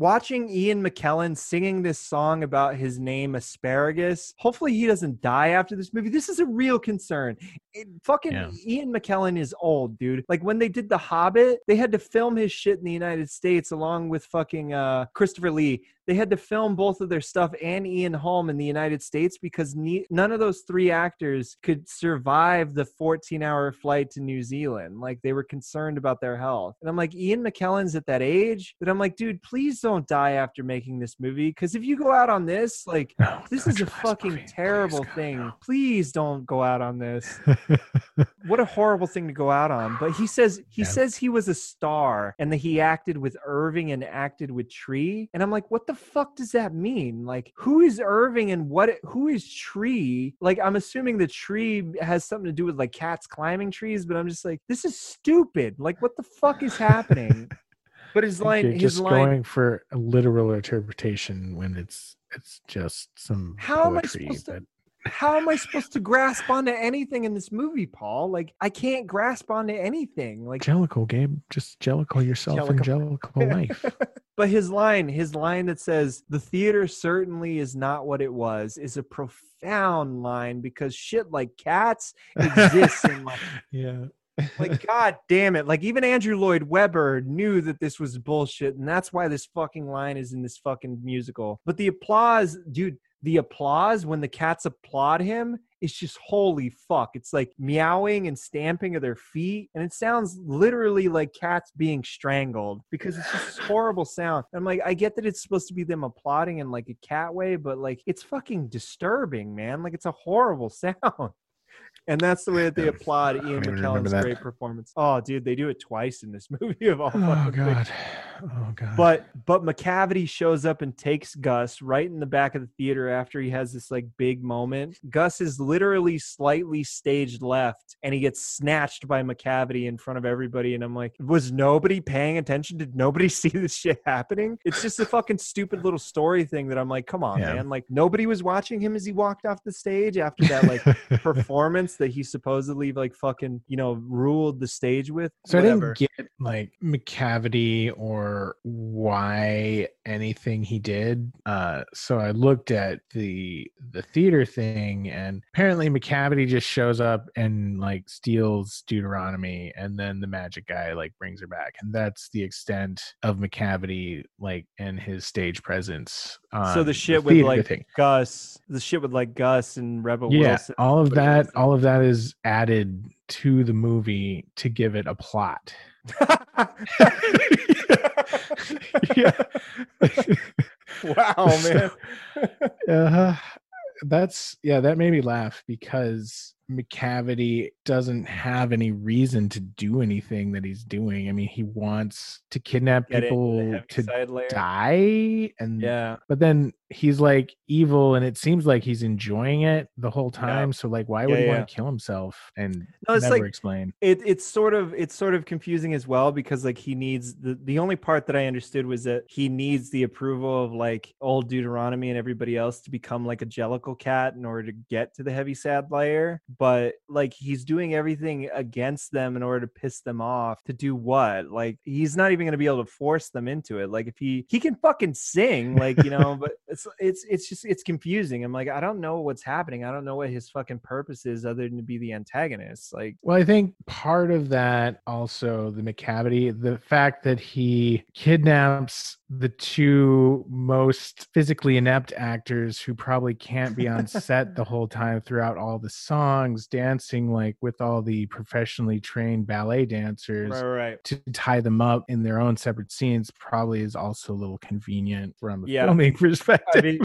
watching Ian McKellen singing this song about his name asparagus. Hopefully he doesn't die after this movie. This is a real concern. It, fucking Yeah. Ian McKellen is old, dude. Like when they did The Hobbit, they had to film his shit in the United States along with fucking uh, Christopher Lee. They had to film both of their stuff and Ian Holm in the United States because ne- none of those three actors could survive the 14 hour flight to New Zealand. Like they were concerned about their health. And I'm like, Ian McKellen's at that age that I'm like, dude, please don't die after making this movie. Because if you go out on this, like, No, this is a fucking movie. Please, terrible God, thing. Please don't go out on this. What a horrible thing to go out on. But he says he Yeah. says he was a star and that he acted with Irving and acted with Tree. And I'm like, what the fuck does that mean? Like, who is Irving and what who is Tree? Like, I'm assuming the tree has something to do with like cats climbing trees, but I'm just like, this is stupid. Like, what the fuck is happening? But his line, You're his just line, going for a literal interpretation when it's it's just some How am I poetry. supposed to- but how am I supposed to grasp onto anything in this movie, Paul? Like, I can't grasp onto anything. Like, Jellicle, Gabe. Just Jellicle yourself in Jellicle life. but his line, his line that says, the theater certainly is not what it was, is a profound line because shit like cats exists in like, yeah. like, god damn it. Like, even Andrew Lloyd Webber knew that this was bullshit, and that's why this fucking line is in this fucking musical. But the applause, dude, the applause when the cats applaud him is just holy fuck. It's like meowing and stamping of their feet, and it sounds literally like cats being strangled because it's just this horrible sound. I'm like, I get that it's supposed to be them applauding in like a cat way, but like it's fucking disturbing, man. Like it's a horrible sound. And that's the way that they applaud Ian don't even remember McKellen's great performance. Oh, dude, they do it twice in this movie of all Oh fucking things. god. Oh god. But but Macavity shows up and takes Gus right in the back of the theater after he has this like big moment. Gus is literally slightly staged left and he gets snatched by Macavity in front of everybody. And I'm like, was nobody paying attention? Did nobody see this shit happening? It's just a fucking stupid little story thing that I'm like, come on, Yeah. man. Like nobody was watching him as he walked off the stage after that like performance that he supposedly like fucking, you know, ruled the stage with. So I didn't get like Macavity or why anything he did. Uh, so I looked at the the theater thing, and apparently Macavity just shows up and like steals Deuteronomy, and then the magic guy like brings her back, and that's the extent of Macavity like and his stage presence. So the shit with like thing. Gus, the shit with like Gus and Rebel yeah Wilson. all of that all of that is added to the movie to give it a plot yeah wow, man. uh, that's yeah that made me laugh because macavity doesn't have any reason to do anything that he's doing i mean he wants to kidnap Get people to die and Yeah. but then he's like evil and it seems like he's enjoying it the whole time so like why would Yeah, he yeah. want to kill himself and No, it's never like explain it, it's sort of it's sort of confusing as well because like he needs the the only part that I understood was that he needs the approval of like old Deuteronomy and everybody else to become like a Jellicle cat in order to get to the Heaviside Layer. But like he's doing everything against them in order to piss them off. To do what? Like he's not even gonna be able to force them into it. Like if he he can fucking sing, like you know, but it's it's it's just it's confusing. I'm like, I don't know what's happening. I don't know what his fucking purpose is other than to be the antagonist. Like Well, I think part of that also the Macavity, the fact that he kidnaps the two most physically inept actors who probably can't be on set the whole time throughout all the songs, dancing like with all the professionally trained ballet dancers. right, right. To tie them up in their own separate scenes probably is also a little convenient from a Yeah. filming perspective. I mean,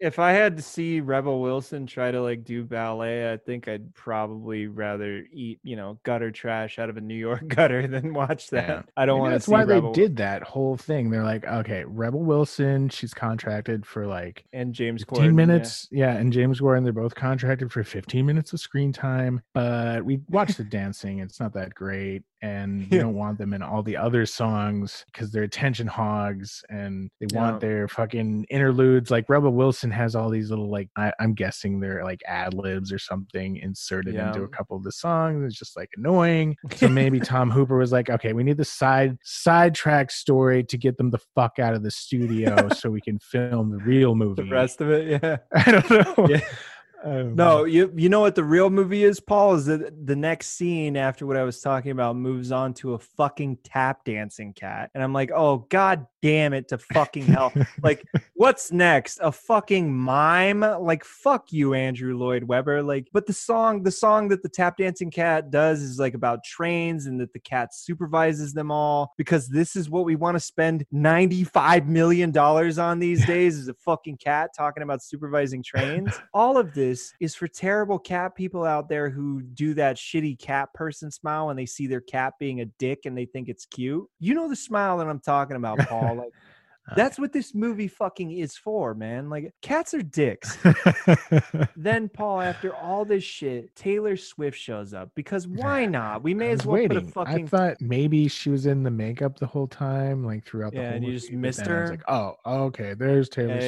if I had to see Rebel Wilson try to like do ballet, I think I'd probably rather eat, you know, gutter trash out of a New York gutter than watch that. Yeah. I don't want to that's why Rebel they did that whole thing. They're like, okay, Rebel Wilson, she's contracted for like and James 15 Corden. minutes. Yeah. and James Corden, they're both contracted for 15 minutes of screen time. But we watch the dancing. It's not that great. And we Yeah. don't want them in all the other songs because they're attention hogs and they want their fucking interludes. Like Rebel Wilson has all these little, like, I, I'm guessing they're like ad libs or something inserted into a couple of the songs. It's just like annoying. So maybe Tom Hooper was like, okay, we need the side sidetrack story to get them the fuck out of the studio so we can film the real movie. The rest of it, yeah. I don't know. Yeah. Um, No, you you know what the real movie is, Paul? Is that the next scene after what I was talking about moves on to a fucking tap dancing cat, and I'm like, oh god damn it to fucking hell! like, what's next? A fucking mime? Like, fuck you, Andrew Lloyd Webber. Like, but the song, the song that the tap dancing cat does is like about trains and that the cat supervises them all because this is what we want to spend ninety five million dollars on these days is a fucking cat talking about supervising trains. all of this is for terrible cat people out there who do that shitty cat person smile when they see their cat being a dick and they think it's cute. You know the smile that I'm talking about, Paul. Like uh, that's what this movie fucking is for, man. Like cats are dicks. then Paul, after all this shit, Taylor Swift shows up because why not? We may as well put a fucking I thought maybe she was in the makeup the whole time, like throughout the Yeah, whole and you movie, just missed then I was her? like, oh, okay, there's Taylor Yeah,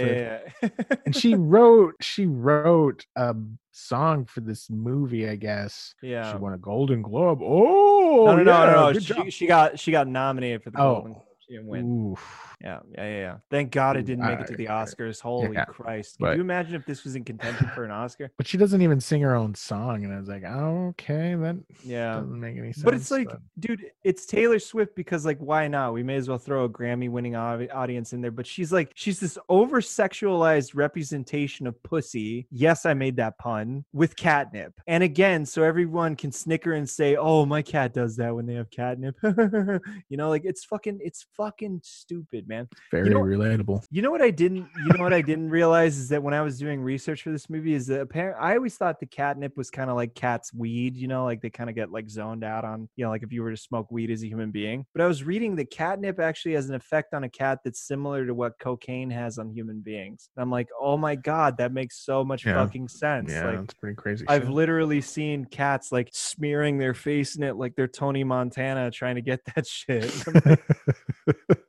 Swift. yeah. And she wrote, she wrote a song for this movie, I guess. yeah. She won a Golden Globe. Oh, no, no, no, no, no. She, she got she got nominated for the Oh. Golden Globe. She didn't. Oof. Yeah, yeah, yeah, yeah. Thank God it didn't make it to the Oscars. Holy yeah, Christ! Could but- you imagine if this was in contention for an Oscar? But she doesn't even sing her own song, and I was like, oh, okay, that Yeah. doesn't make any sense. But it's like, dude, it's Taylor Swift because, like, why not? We may as well throw a Grammy-winning audience in there. But she's like, she's this over-sexualized representation of pussy. Yes, I made that pun with catnip. And again, so everyone can snicker and say, "Oh, my cat does that when they have catnip." you know, like it's fucking, it's fucking stupid, man. Very know- relatable. You know what I didn't you know what I didn't realize is that when I was doing research for this movie is that apparent I always thought the catnip was kind of like cat's weed, you know, like they kind of get like zoned out on, you know, like if you were to smoke weed as a human being. But I was reading that catnip actually has an effect on a cat that's similar to what cocaine has on human beings. And I'm like, "Oh my god, that makes so much Yeah. fucking sense." Yeah, like that's pretty crazy. I've shit. literally seen cats like smearing their face in it like they're Tony Montana trying to get that shit.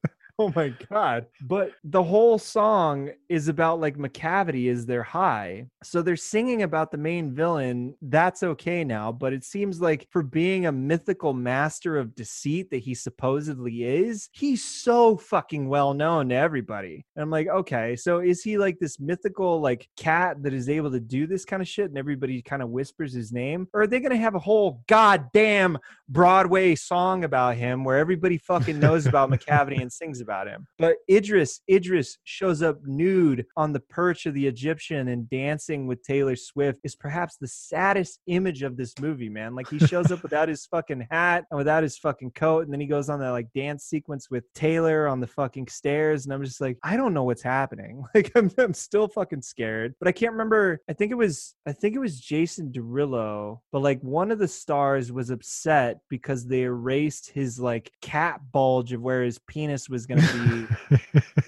Oh my god. But the whole song is about like Macavity is their high. So they're singing about the main villain. That's okay now, but it seems like for being a mythical master of deceit that he supposedly is, he's so fucking well known to everybody. And I'm like, okay, so is he like this mythical like cat that is able to do this kind of shit and everybody kind of whispers his name? Or are they going to have a whole goddamn Broadway song about him where everybody fucking knows about Macavity and sings about him. But Idris, Idris shows up nude on the perch of the Egyptian and dancing with Taylor Swift is perhaps the saddest image of this movie, man. Like he shows up without his fucking hat and without his fucking coat, and then he goes on that like dance sequence with Taylor on the fucking stairs, and I'm just like, I don't know what's happening. Like I'm, I'm still fucking scared, but I can't remember. I think it was, I think it was Jason Derulo, but like one of the stars was upset because they erased his like cat bulge of where his penis was going to be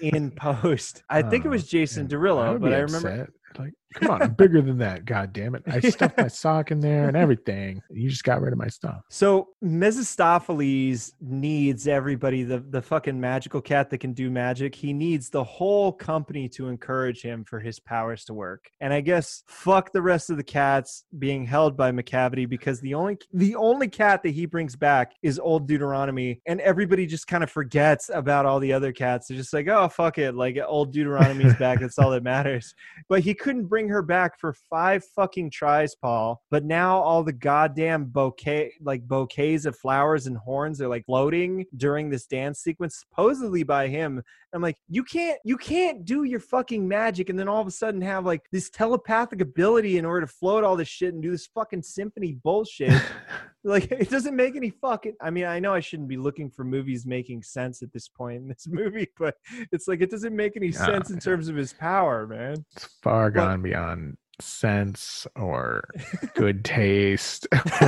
in post. I think it Oh, was Jason yeah. Derulo, but I remember. upset. Like, come on, I'm bigger than that. God damn it! I stuffed my sock in there and everything. You just got rid of my stuff. So Mephistopheles needs everybody, the, the fucking magical cat that can do magic. He needs the whole company to encourage him for his powers to work. And I guess fuck the rest of the cats being held by Macavity because the only the only cat that he brings back is old Deuteronomy, and everybody just kind of forgets about all the other cats. They're just like, oh fuck it, like old Deuteronomy's back. That's all that matters. But he couldn't bring her back for five fucking tries, Paul. But now all the goddamn bouquet, like bouquets of flowers and horns are like floating during this dance sequence, supposedly by him. I'm like, you can't, you can't do your fucking magic and then all of a sudden have like this telepathic ability in order to float all this shit and do this fucking symphony bullshit. like, it doesn't make any fucking. I mean, I know I shouldn't be looking for movies making sense at this point in this movie, but it's like it doesn't make any Yeah, sense in yeah. terms of his power, man. It's far gone beyond sense or good taste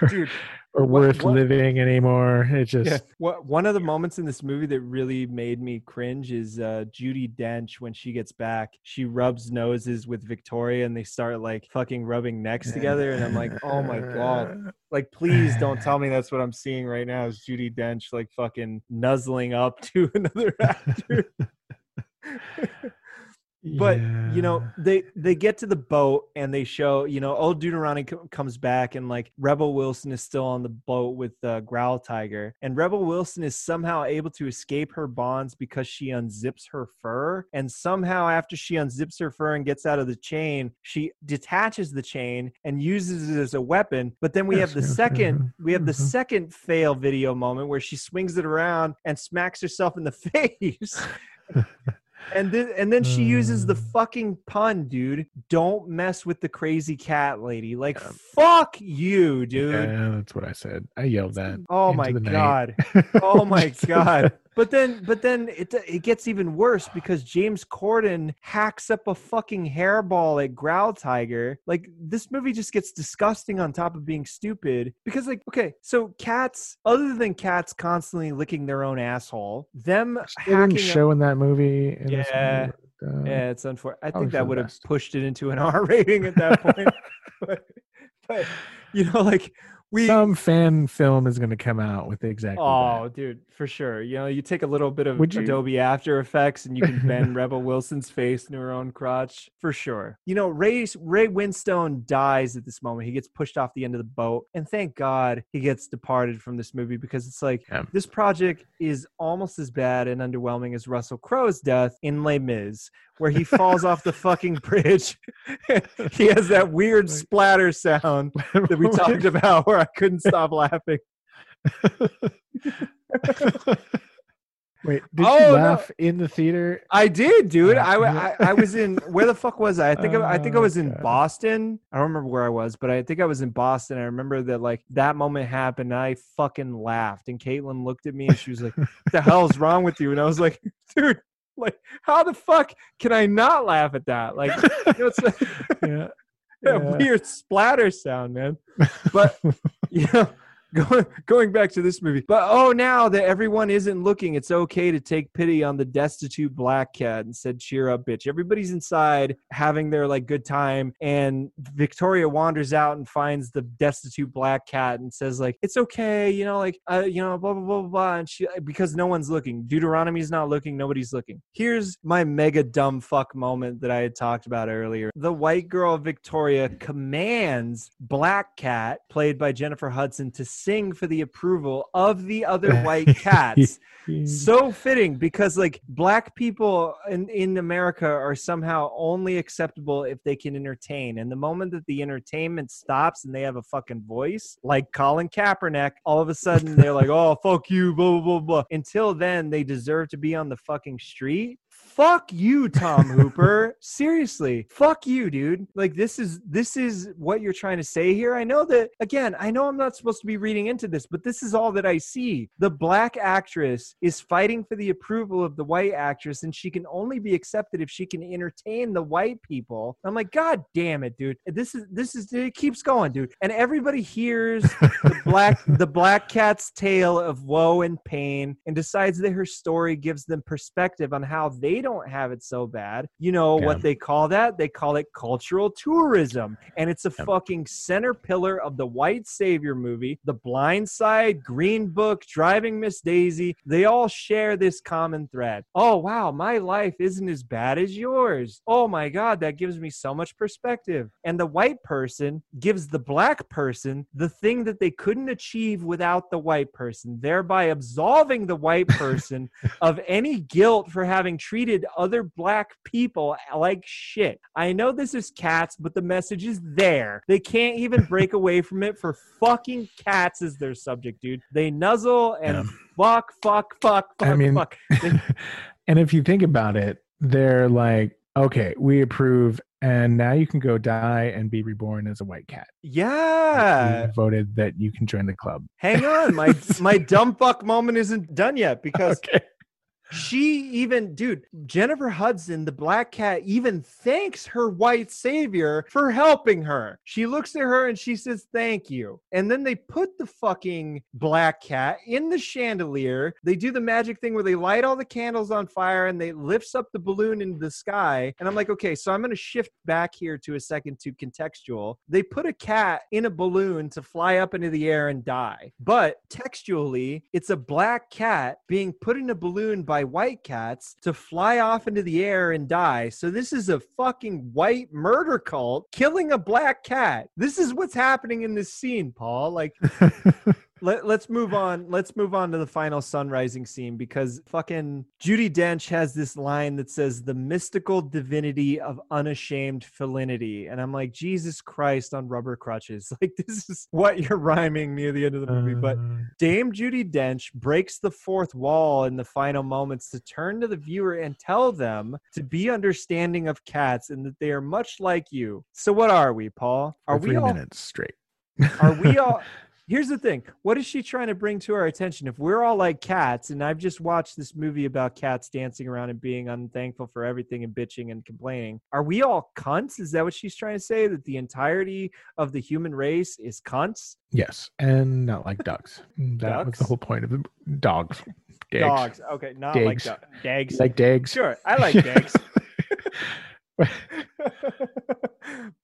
or, Dude, or what- worth what- living anymore. It just Yeah. What one of the moments in this movie that really made me cringe is uh Judi Dench when she gets back. She rubs noses with Victoria and they start like fucking rubbing necks together and I'm like, "Oh my god." Like please don't tell me that's what I'm seeing right now is Judi Dench like fucking nuzzling up to another actor. But you know they they get to the boat and they show you know old deuteronomy co- comes back and like rebel wilson is still on the boat with uh, growl tiger and rebel wilson is somehow able to escape her bonds because she unzips her fur and somehow after she unzips her fur and gets out of the chain she detaches the chain and uses it as a weapon. But then we have the second we have the mhm. second fail video moment where she swings it around and smacks herself in the face and then and then she uses the Mm. fucking pun, dude. Don't mess with the crazy cat lady. Like Yeah. fuck you, dude. Yeah, that's what I said. I yelled that. Oh my god. Oh my god. But then but then it it gets even worse because James Corden hacks up a fucking hairball at Growl Tiger. Like this movie just gets disgusting on top of being stupid because like okay, so cats other than cats constantly licking their own asshole, them They didn't hacking up- show in that movie. in this Yeah. movie, uh, Yeah, it's unfortunate. I think that would have pushed it into an R rating at that point. but, but you know, like we. Some fan film is going to come out with exactly Oh, dude, for sure. You know, you take a little bit of Would you- Adobe After Effects and you can bend Rebel Wilson's face into her own crotch for sure. You know, Ray Ray Winstone dies at this moment. He gets pushed off the end of the boat, and thank God he gets departed from this movie because it's like Yeah. this project is almost as bad and underwhelming as Russell Crowe's death in Les Mis, where he falls off the fucking bridge. he has that weird splatter sound that. that we talked about where I couldn't stop laughing. Wait, did Oh, you no. laugh in the theater? I did, dude. I, Uh, I I was in where the fuck was I? I think I, I think I Oh, was in God. Boston. I don't remember where I was, but I think I was in Boston. I remember that like that moment happened. And I fucking laughed, and Caitlin looked at me and she was like, "What the hell's wrong with you?" And I was like, "Dude, like how the fuck can I not laugh at that? Like, you know, like, Yeah. that Yeah. weird splatter sound, man." But you know, going back to this movie. But oh, now that everyone isn't looking, it's okay to take pity on the destitute black cat and said, "Cheer up, bitch." Everybody's inside having their like good time, and Victoria wanders out and finds the destitute black cat and says, "Like it's okay, you know, like uh, you know, blah blah blah blah." blah. And she because no one's looking. Deuteronomy's not looking. Nobody's looking. Here's my mega dumb fuck moment that I had talked about earlier. The white girl Victoria commands Black Cat, played by Jennifer Hudson, to sing for the approval of the other white cats. so fitting because like black people in, in America are somehow only acceptable if they can entertain. And the moment that the entertainment stops and they have a fucking voice, like Colin Kaepernick, all of a sudden they're like, oh, fuck you, blah, blah, blah, blah. Until then, they deserve to be on the fucking street. Fuck you, Tom Hooper. Seriously, fuck you, dude. Like this is this is what you're trying to say here. I know that again, I know I'm not supposed to be reading into this, but this is all that I see. The black actress is fighting for the approval of the white actress, and she can only be accepted if she can entertain the white people. I'm like, God damn it, dude. This is this is it keeps going, dude. And everybody hears the black the black cat's tale of woe and pain and decides that her story gives them perspective on how they don't have it so bad. You know Yeah. what they call that? They call it cultural tourism. And it's a Yep. fucking center pillar of the white savior movie. The Blind Side, Green Book, Driving Miss Daisy, they all share this common thread. Oh wow, my life isn't as bad as yours. Oh my god, that gives me so much perspective. And the white person gives the black person the thing that they couldn't achieve without the white person, thereby absolving the white person of any guilt for having treated other black people like shit. I know this is cats, but the message is there. They can't even break away from it for fucking cats as their subject, dude. They nuzzle and Yeah. fuck, fuck, fuck, fuck, I mean, fuck. and if you think about it, they're like, okay, we approve, and now you can go die and be reborn as a white cat. Yeah. Voted that you can join the club. Hang on, my my dumb fuck moment isn't done yet because Okay. She even dude jennifer hudson the black cat even thanks her white savior for helping her. She looks at her and she says thank you. And then they put the fucking black cat in the chandelier. They do the magic thing where they light all the candles on fire and they lifts up the balloon into the sky. And i'm like okay so i'm going to shift back here to a second to contextual. They put a cat in a balloon to fly up into the air and die. But textually it's a black cat being put in a balloon by white cats to fly off into the air and die. So this is a fucking white murder cult killing a black cat. This is what's happening in this scene, Paul. Like let, let's move on. Let's move on to the final sunrising scene because fucking Judi Dench has this line that says the mystical divinity of unashamed felinity. And I'm like, Jesus Christ on rubber crutches. Like this is what you're rhyming near the end of the movie. But Uh, Dame Judi Dench breaks the fourth wall in the final moments to turn to the viewer and tell them to be understanding of cats and that they are much like you. So what are we, Paul? Are we all minutes straight. are we all Here's the thing. What is she trying to bring to our attention? If we're all like cats, and I've just watched this movie about cats dancing around and being unthankful for everything and bitching and complaining, are we all cunts? Is that what she's trying to say? That the entirety of the human race is cunts? Yes, and not like dogs. Mm, that was the whole point of the dogs. Dags. Dogs. Okay, not like Dags. dogs. Dags. Like dags? Sure, I like dags.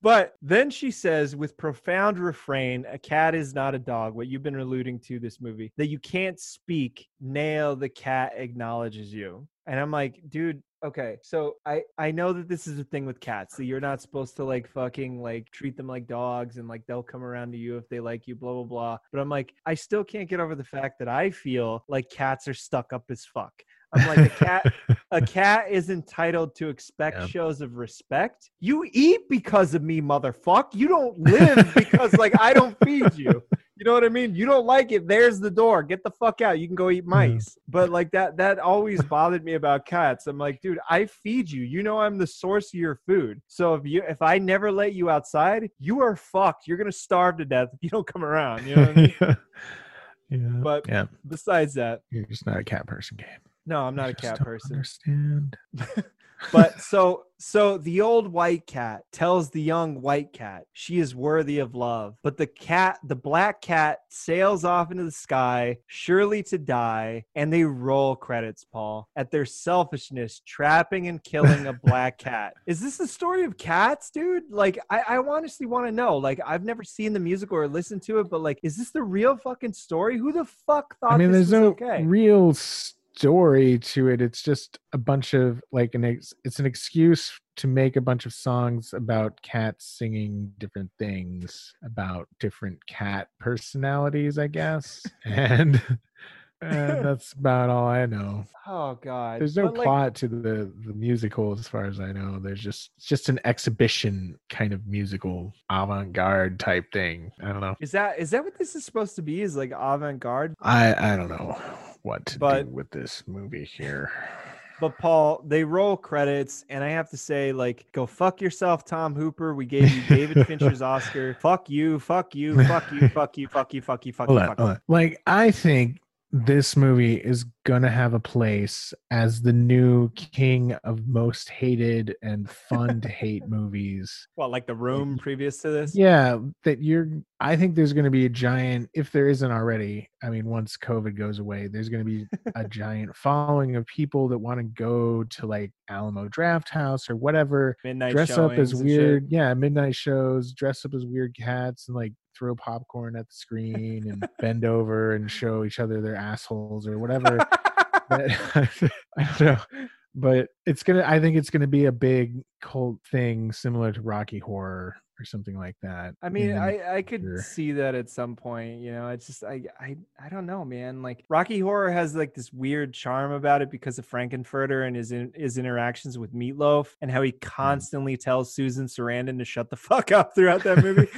but then she says, with profound refrain, a cat is not a dog. What you've been alluding to this movie, that you can't speak, nail the cat acknowledges you. And I'm like, dude, okay. So I I know that this is a thing with cats. That you're not supposed to like fucking like treat them like dogs and like they'll come around to you if they like you, blah blah blah. But I'm like, I still can't get over the fact that I feel like cats are stuck up as fuck. I'm like a cat a cat is entitled to expect Yeah. shows of respect. You eat because of me, motherfuck. You don't live because like I don't feed you. You know what I mean? You don't like it. There's the door. Get the fuck out. You can go eat mice. But like that, that always bothered me about cats. I'm like, dude, I feed you. You know, I'm the source of your food. So if you, if I never let you outside, you are fucked. You're gonna starve to death if you don't come around. You know what I mean? yeah. yeah. But yeah, besides that, you're just not a cat person, game. No, I'm not a cat person. Understand? but so so the old white cat tells the young white cat she is worthy of love but the cat the black cat sails off into the sky surely to die and they roll credits paul at their selfishness trapping and killing a black cat. Is this the story of cats dude? Like i, I honestly want to know. Like i've never seen the musical or listened to it but like is this the real fucking story? Who the fuck thought I mean, this there's was no okay? real story to it. It's just a bunch of like an ex- it's an excuse to make a bunch of songs about cats singing different things about different cat personalities, I guess. and and that's about all I know. oh god There's no like, plot to the the musical as far as I know. There's just it's just an exhibition kind of musical avant-garde type thing. I don't know. Is that is that what this is supposed to be? Is like avant garde? I I don't know what to But- do with this movie here. But Paul, they roll credits, and I have to say, like, go fuck yourself, Tom Hooper. We gave you David Fincher's Oscar. Fuck you, fuck you, fuck you, fuck you, fuck you, fuck you, fuck you, Hold on, fuck you. Like I think this movie is gonna have a place as the new king of most hated and fun to hate movies. Well, like the room previous to this? Yeah, that you're. I think there's to be a giant, if there isn't already. I mean, once COVID goes away, there's to be a giant following of people that want to go to like Alamo Drafthouse or whatever, Midnight dress up as showings and shit. weird, yeah, midnight shows, dress up as weird cats and like throw popcorn at the screen and bend over and show each other their assholes or whatever. But- I don't know. But it's gonna I think it's gonna be a big cult thing similar to Rocky Horror or something like that. I mean, I, I could see that at some point. You know, it's just I, I I don't know, man. Like Rocky Horror has like this weird charm about it because of Frank-N-Furter and his in, his interactions with Meat Loaf and how he Mm. constantly tells Susan Sarandon to shut the fuck up throughout that movie.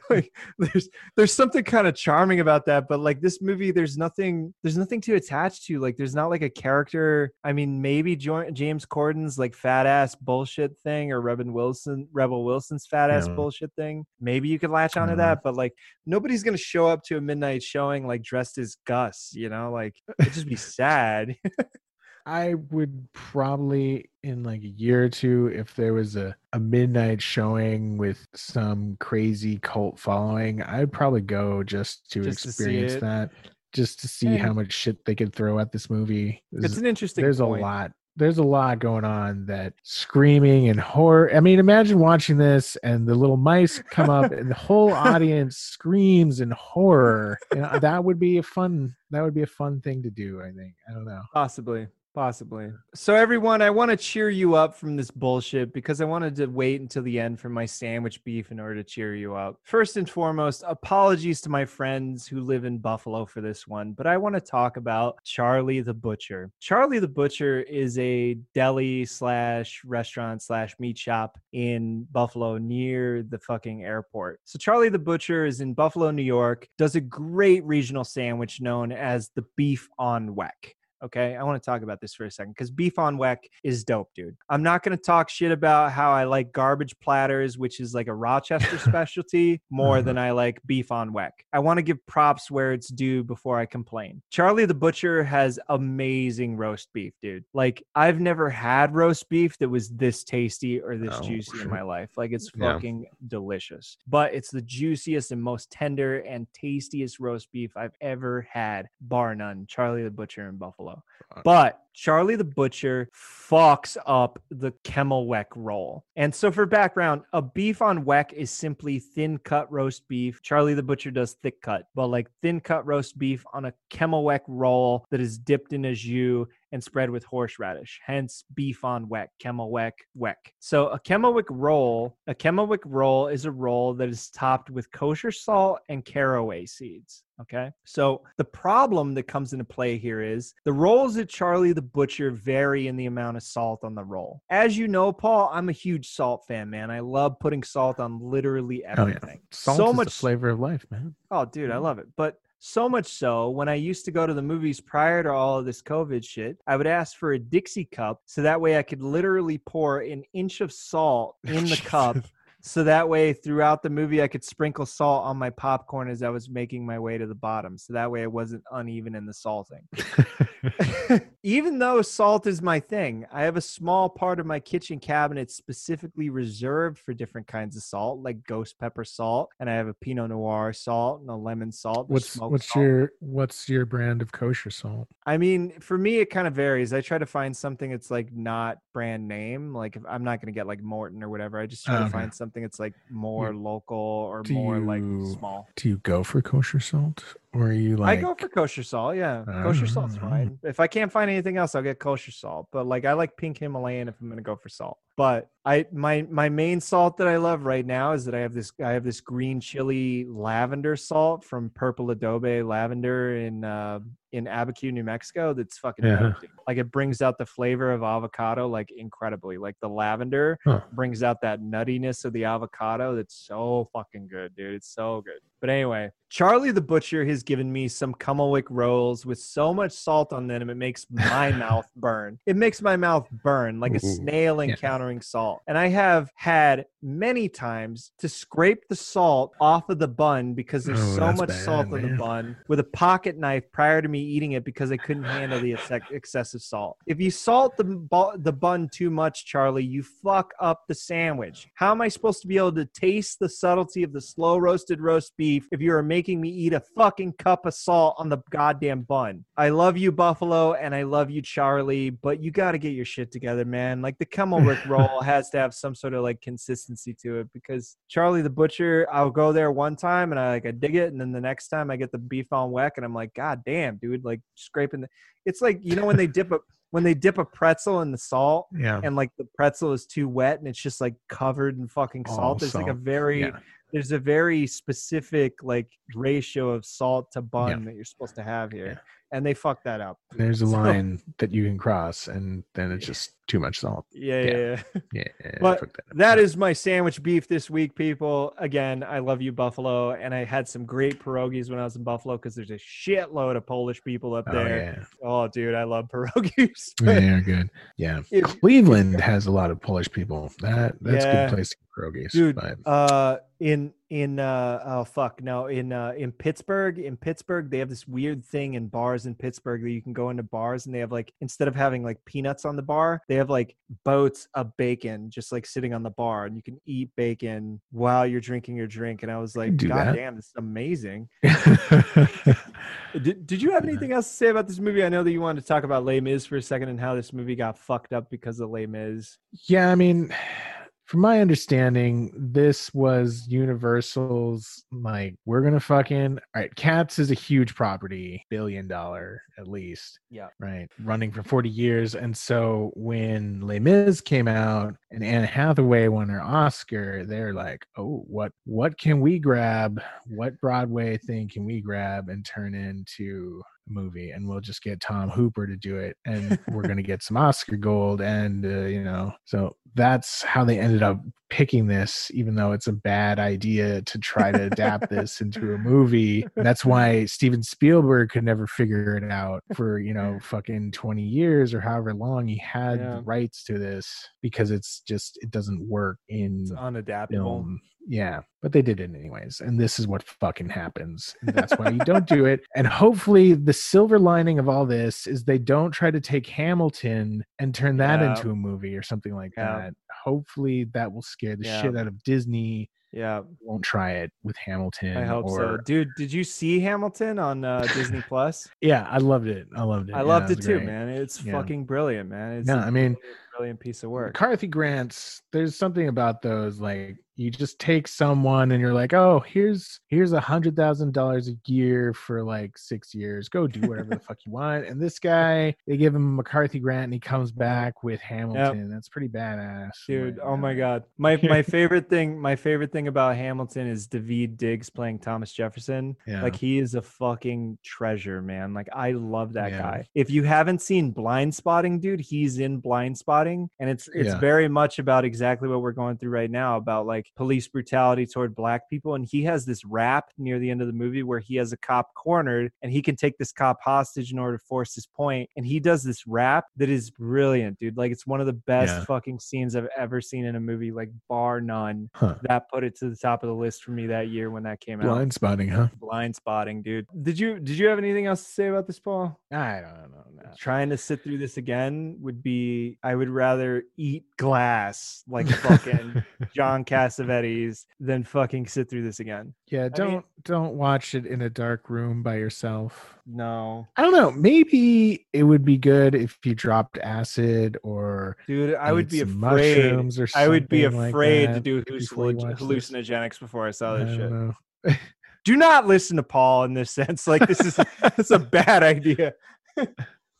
like, there's there's something kind of charming about that, but like this movie, there's nothing there's nothing to attach to. Like there's not like a character. I mean, maybe jo- James Corden's like fat ass bullshit thing or Rebel Wilson Rebel Wilson's fat ass Yeah. bullshit thing. Maybe you could latch onto Yeah. that, but like nobody's gonna show up to a midnight showing like dressed as Gus. You know, like it'd just be sad. I would probably in like a year or two, if there was a, a midnight showing with some crazy cult following, I'd probably go just to Just experience it. that, just to see how much shit they could throw at this movie. it's There's- an interesting. there's point. a lot there's a lot going on that screaming and horror i mean imagine watching this and the little mice come up and the whole audience screams in horror you know, that would be a fun that would be a fun thing to do i think i don't know Possibly. Possibly. So, everyone, I want to cheer you up from this bullshit because I wanted to wait until the end for my sandwich beef in order to cheer you up. First and foremost, apologies to my friends who live in Buffalo for this one, but I want to talk about Charlie the Butcher. Charlie the Butcher is a deli slash restaurant slash meat shop in Buffalo near the fucking airport. So, Charlie the Butcher is in Buffalo, New York, does a great regional sandwich known as the beef on weck. Okay, I want to talk about this for a second because beef on weck is dope, dude. I'm not going to talk shit about how I like garbage platters, which is like a Rochester specialty, more Uh-huh. than I like beef on weck. I want to give props where it's due before I complain. Charlie the Butcher has amazing roast beef, dude. Like, I've never had roast beef that was this tasty or this Oh, juicy in my life. Like, it's Yeah. fucking delicious. But it's the juiciest and most tender and tastiest roast beef I've ever had, bar none. Charlie the Butcher in Buffalo. But Charlie the Butcher fucks up the Camel Weck roll. And so, for background, a beef on Weck is simply thin cut roast beef. Charlie the Butcher does thick cut, but like thin cut roast beef on a Camel Weck roll that is dipped in a jus and spread with horseradish. Hence, beef on weck, Kemmelweck, weck. So a Kemmelweck roll, a Kemmelweck roll is a roll that is topped with kosher salt and caraway seeds. Okay. So the problem that comes into play here is the rolls at Charlie the Butcher vary in the amount of salt on the roll. As you know, Paul, I'm a huge salt fan, man. I love putting salt on literally everything. Oh yeah, salt so is much the flavor of life, man. Oh, dude, Mm-hmm. I love it. But so much so, when I used to go to the movies prior to all of this COVID shit, I would ask for a Dixie cup so that way I could literally pour an inch of salt in the cup. So that way, throughout the movie, I could sprinkle salt on my popcorn as I was making my way to the bottom. So that way, I wasn't uneven in the salting. Even though salt is my thing, I have a small part of my kitchen cabinet specifically reserved for different kinds of salt, like ghost pepper salt, and I have a Pinot Noir salt and a lemon salt. what's what's salt. your what's your brand of kosher salt? I mean, for me, it kind of varies. I try to find something that's like not brand name. Like, if I'm not going to get like Morton or whatever. I just try Oh, to okay. find something that's like more local or more like small. Do you go for kosher salt, or are you like? I go for kosher salt. Yeah, kosher salt's Ah. fine. If I can't find anything else, I'll get kosher salt. But like, I like pink Himalayan if I'm gonna go for salt. But I my my main salt that I love right now is that I have this I have this green chili lavender salt from Purple Adobe Lavender in uh, in Abiquiu, New Mexico. That's fucking Yeah. like it brings out the flavor of avocado like incredibly. Like the lavender Huh. brings out that nuttiness of the avocado. That's so fucking good, dude. It's so good. But anyway, Charlie the Butcher has given me some Kummelwick rolls with so much salt on them, it makes my mouth burn. It makes my mouth burn like a snail yeah. encountering salt. And I have had many times to scrape the salt off of the bun because there's Oh, so much bad, salt on the bun with a pocket knife prior to me eating it because I couldn't handle the exce- excessive salt. If you salt the the bun too much, Charlie, you fuck up the sandwich. How am I supposed to be able to taste the subtlety of the slow roasted roast beef if you are making me eat a fucking cup of salt on the goddamn bun? I love you, Buffalo, and I love you, Charlie, but you got to get your shit together, man. Like the Kemmelrick roll has to have some sort of like consistency to it because Charlie the Butcher, I'll go there one time and I like I dig it, and then the next time I get the beef on weck, and I'm like, God damn, dude, like scraping the. It's like you know when they dip a when they dip a pretzel in the salt Yeah. and like the pretzel is too wet and it's just like covered in fucking All salt. There's like a very Yeah. There's a very specific like ratio of salt to bun Yeah. that you're supposed to have here. Yeah. And they fucked that up. There's a So- line that you can cross, and then it's just too much salt. Yeah, Yeah. yeah, yeah. Yeah. But that. That is my sandwich beef this week, people. Again, I love you, Buffalo. And I had some great pierogies when I was in Buffalo because there's a shitload of Polish people up Oh, there. yeah. Oh, dude, I love pierogies. Yeah, good. Yeah. If- Cleveland has a lot of Polish people. That that's a good place to pierogies. dude but uh in in uh oh fuck no in uh in pittsburgh in pittsburgh they have this weird thing in bars in pittsburgh that you can go into bars and they have like instead of having like peanuts on the bar they have like boats of bacon just like sitting on the bar and you can eat bacon while you're drinking your drink and i was like god that." damn this is amazing did, did you have anything else to say about this movie i know that you wanted to talk about Les Mis for a second and how this movie got fucked up because of Les Mis yeah, I mean, from my understanding, this was Universal's like, we're gonna fucking all right. Cats is a huge property, billion dollar at least. Yeah. Right. Running for 40 years. And so when Les Mis came out and Anne Hathaway won her Oscar, they're like, oh, what what can we grab? What Broadway thing can we grab and turn into movie? And we'll just get Tom Hooper to do it, and we're gonna get some Oscar gold. And uh, you know, so that's how they ended up picking this, even though it's a bad idea to try to adapt this into a movie. That's why Steven Spielberg could never figure it out for, you know, fucking 20 years or however long he had Yeah. the rights to this because it's just, it doesn't work in it's unadaptable film. Yeah, but they did it anyways. And this is what fucking happens. And that's why you don't do it. And hopefully, the silver lining of all this is they don't try to take Hamilton and turn that Yeah. into a movie or something like Yeah. that. Hopefully, that will scare the Yeah. shit out of Disney Yeah, won't try it with Hamilton. I hope or, so, dude. Did you see Hamilton on uh, Disney Plus? Yeah, I loved it. I loved it. I loved it was too, man. It's fucking brilliant, man. It's No, I mean, brilliant piece of work. MacArthur grants. There's something about those like you just take someone and you're like, oh, here's here's a hundred thousand dollars a year for like six years. Go do whatever the fuck you want. And this guy, they give him MacArthur grant and he comes back with Hamilton. That's pretty badass. Dude, Like, oh my uh, god. My my favorite thing, my favorite thing about Hamilton is Daveed Diggs playing Thomas Jefferson. Yeah. Like he is a fucking treasure, man. Like I love that Yeah. guy. If you haven't seen Blindspotting, dude, he's in Blindspotting and it's it's Yeah. very much about exactly what we're going through right now about like police brutality toward black people and he has this rap near the end of the movie where he has a cop cornered and he can take this cop hostage in order to force his point. and he does this rap that is brilliant, dude. Like it's one of the best Yeah. fucking scenes I've ever seen in a movie like bar none. Huh. That put it to the top of the list for me that year when that came out Blindspotting, huh? Blindspotting, dude. Did you did you have anything else to say about this, Paul? I don't know. no. Trying to sit through this again would be I would rather eat glass like fucking John Cassavetes than fucking sit through this again. Yeah, don't don't watch it in a dark room by yourself. No. I don't know. Maybe it would be good if you dropped acid or Dude, I would be afraid. or I would be something like afraid to do hallucin- watch this. hallucinogenics before I saw I this shit. don't do not listen to Paul in this sense. Like this is it's a bad idea.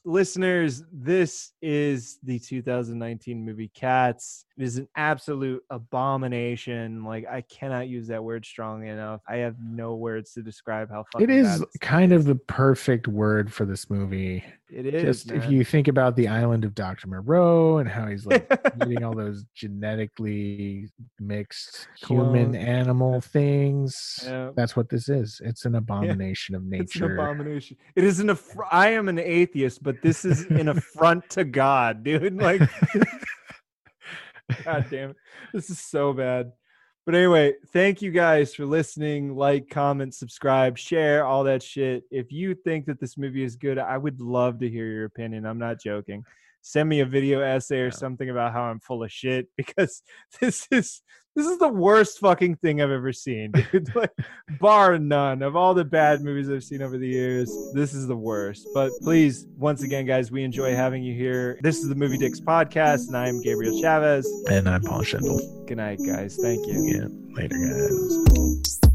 Listeners, this is the 2019 movie Cats. It is an absolute abomination. Like I cannot use that word strongly enough. I have no words to describe how fucking It this- kind of the perfect word for this movie. It is. Just if you think about the island of Dr. Moreau and how he's like eating all those genetically mixed human Clone. animal things. Yeah. That's what this is. It's an abomination of nature. It's an abomination. It is an aff- I am an atheist, but this is an affront to God, dude. Like, God damn it, this is so bad. But anyway, thank you guys for listening. Like, comment, subscribe, share, all that shit. If you think that this movie is good, I would love to hear your opinion. I'm not joking. Send me a video essay or Yeah. something about how I'm full of shit because this is this is the worst fucking thing I've ever seen, dude. Like, bar none of all the bad movies I've seen over the years. This is the worst. But please, once again, guys, we enjoy having you here. This is the Movie Dicks podcast, and I'm Gabriel Chavez. and I'm Paul Schendel. Good night, guys. Thank you. Yeah, later, guys.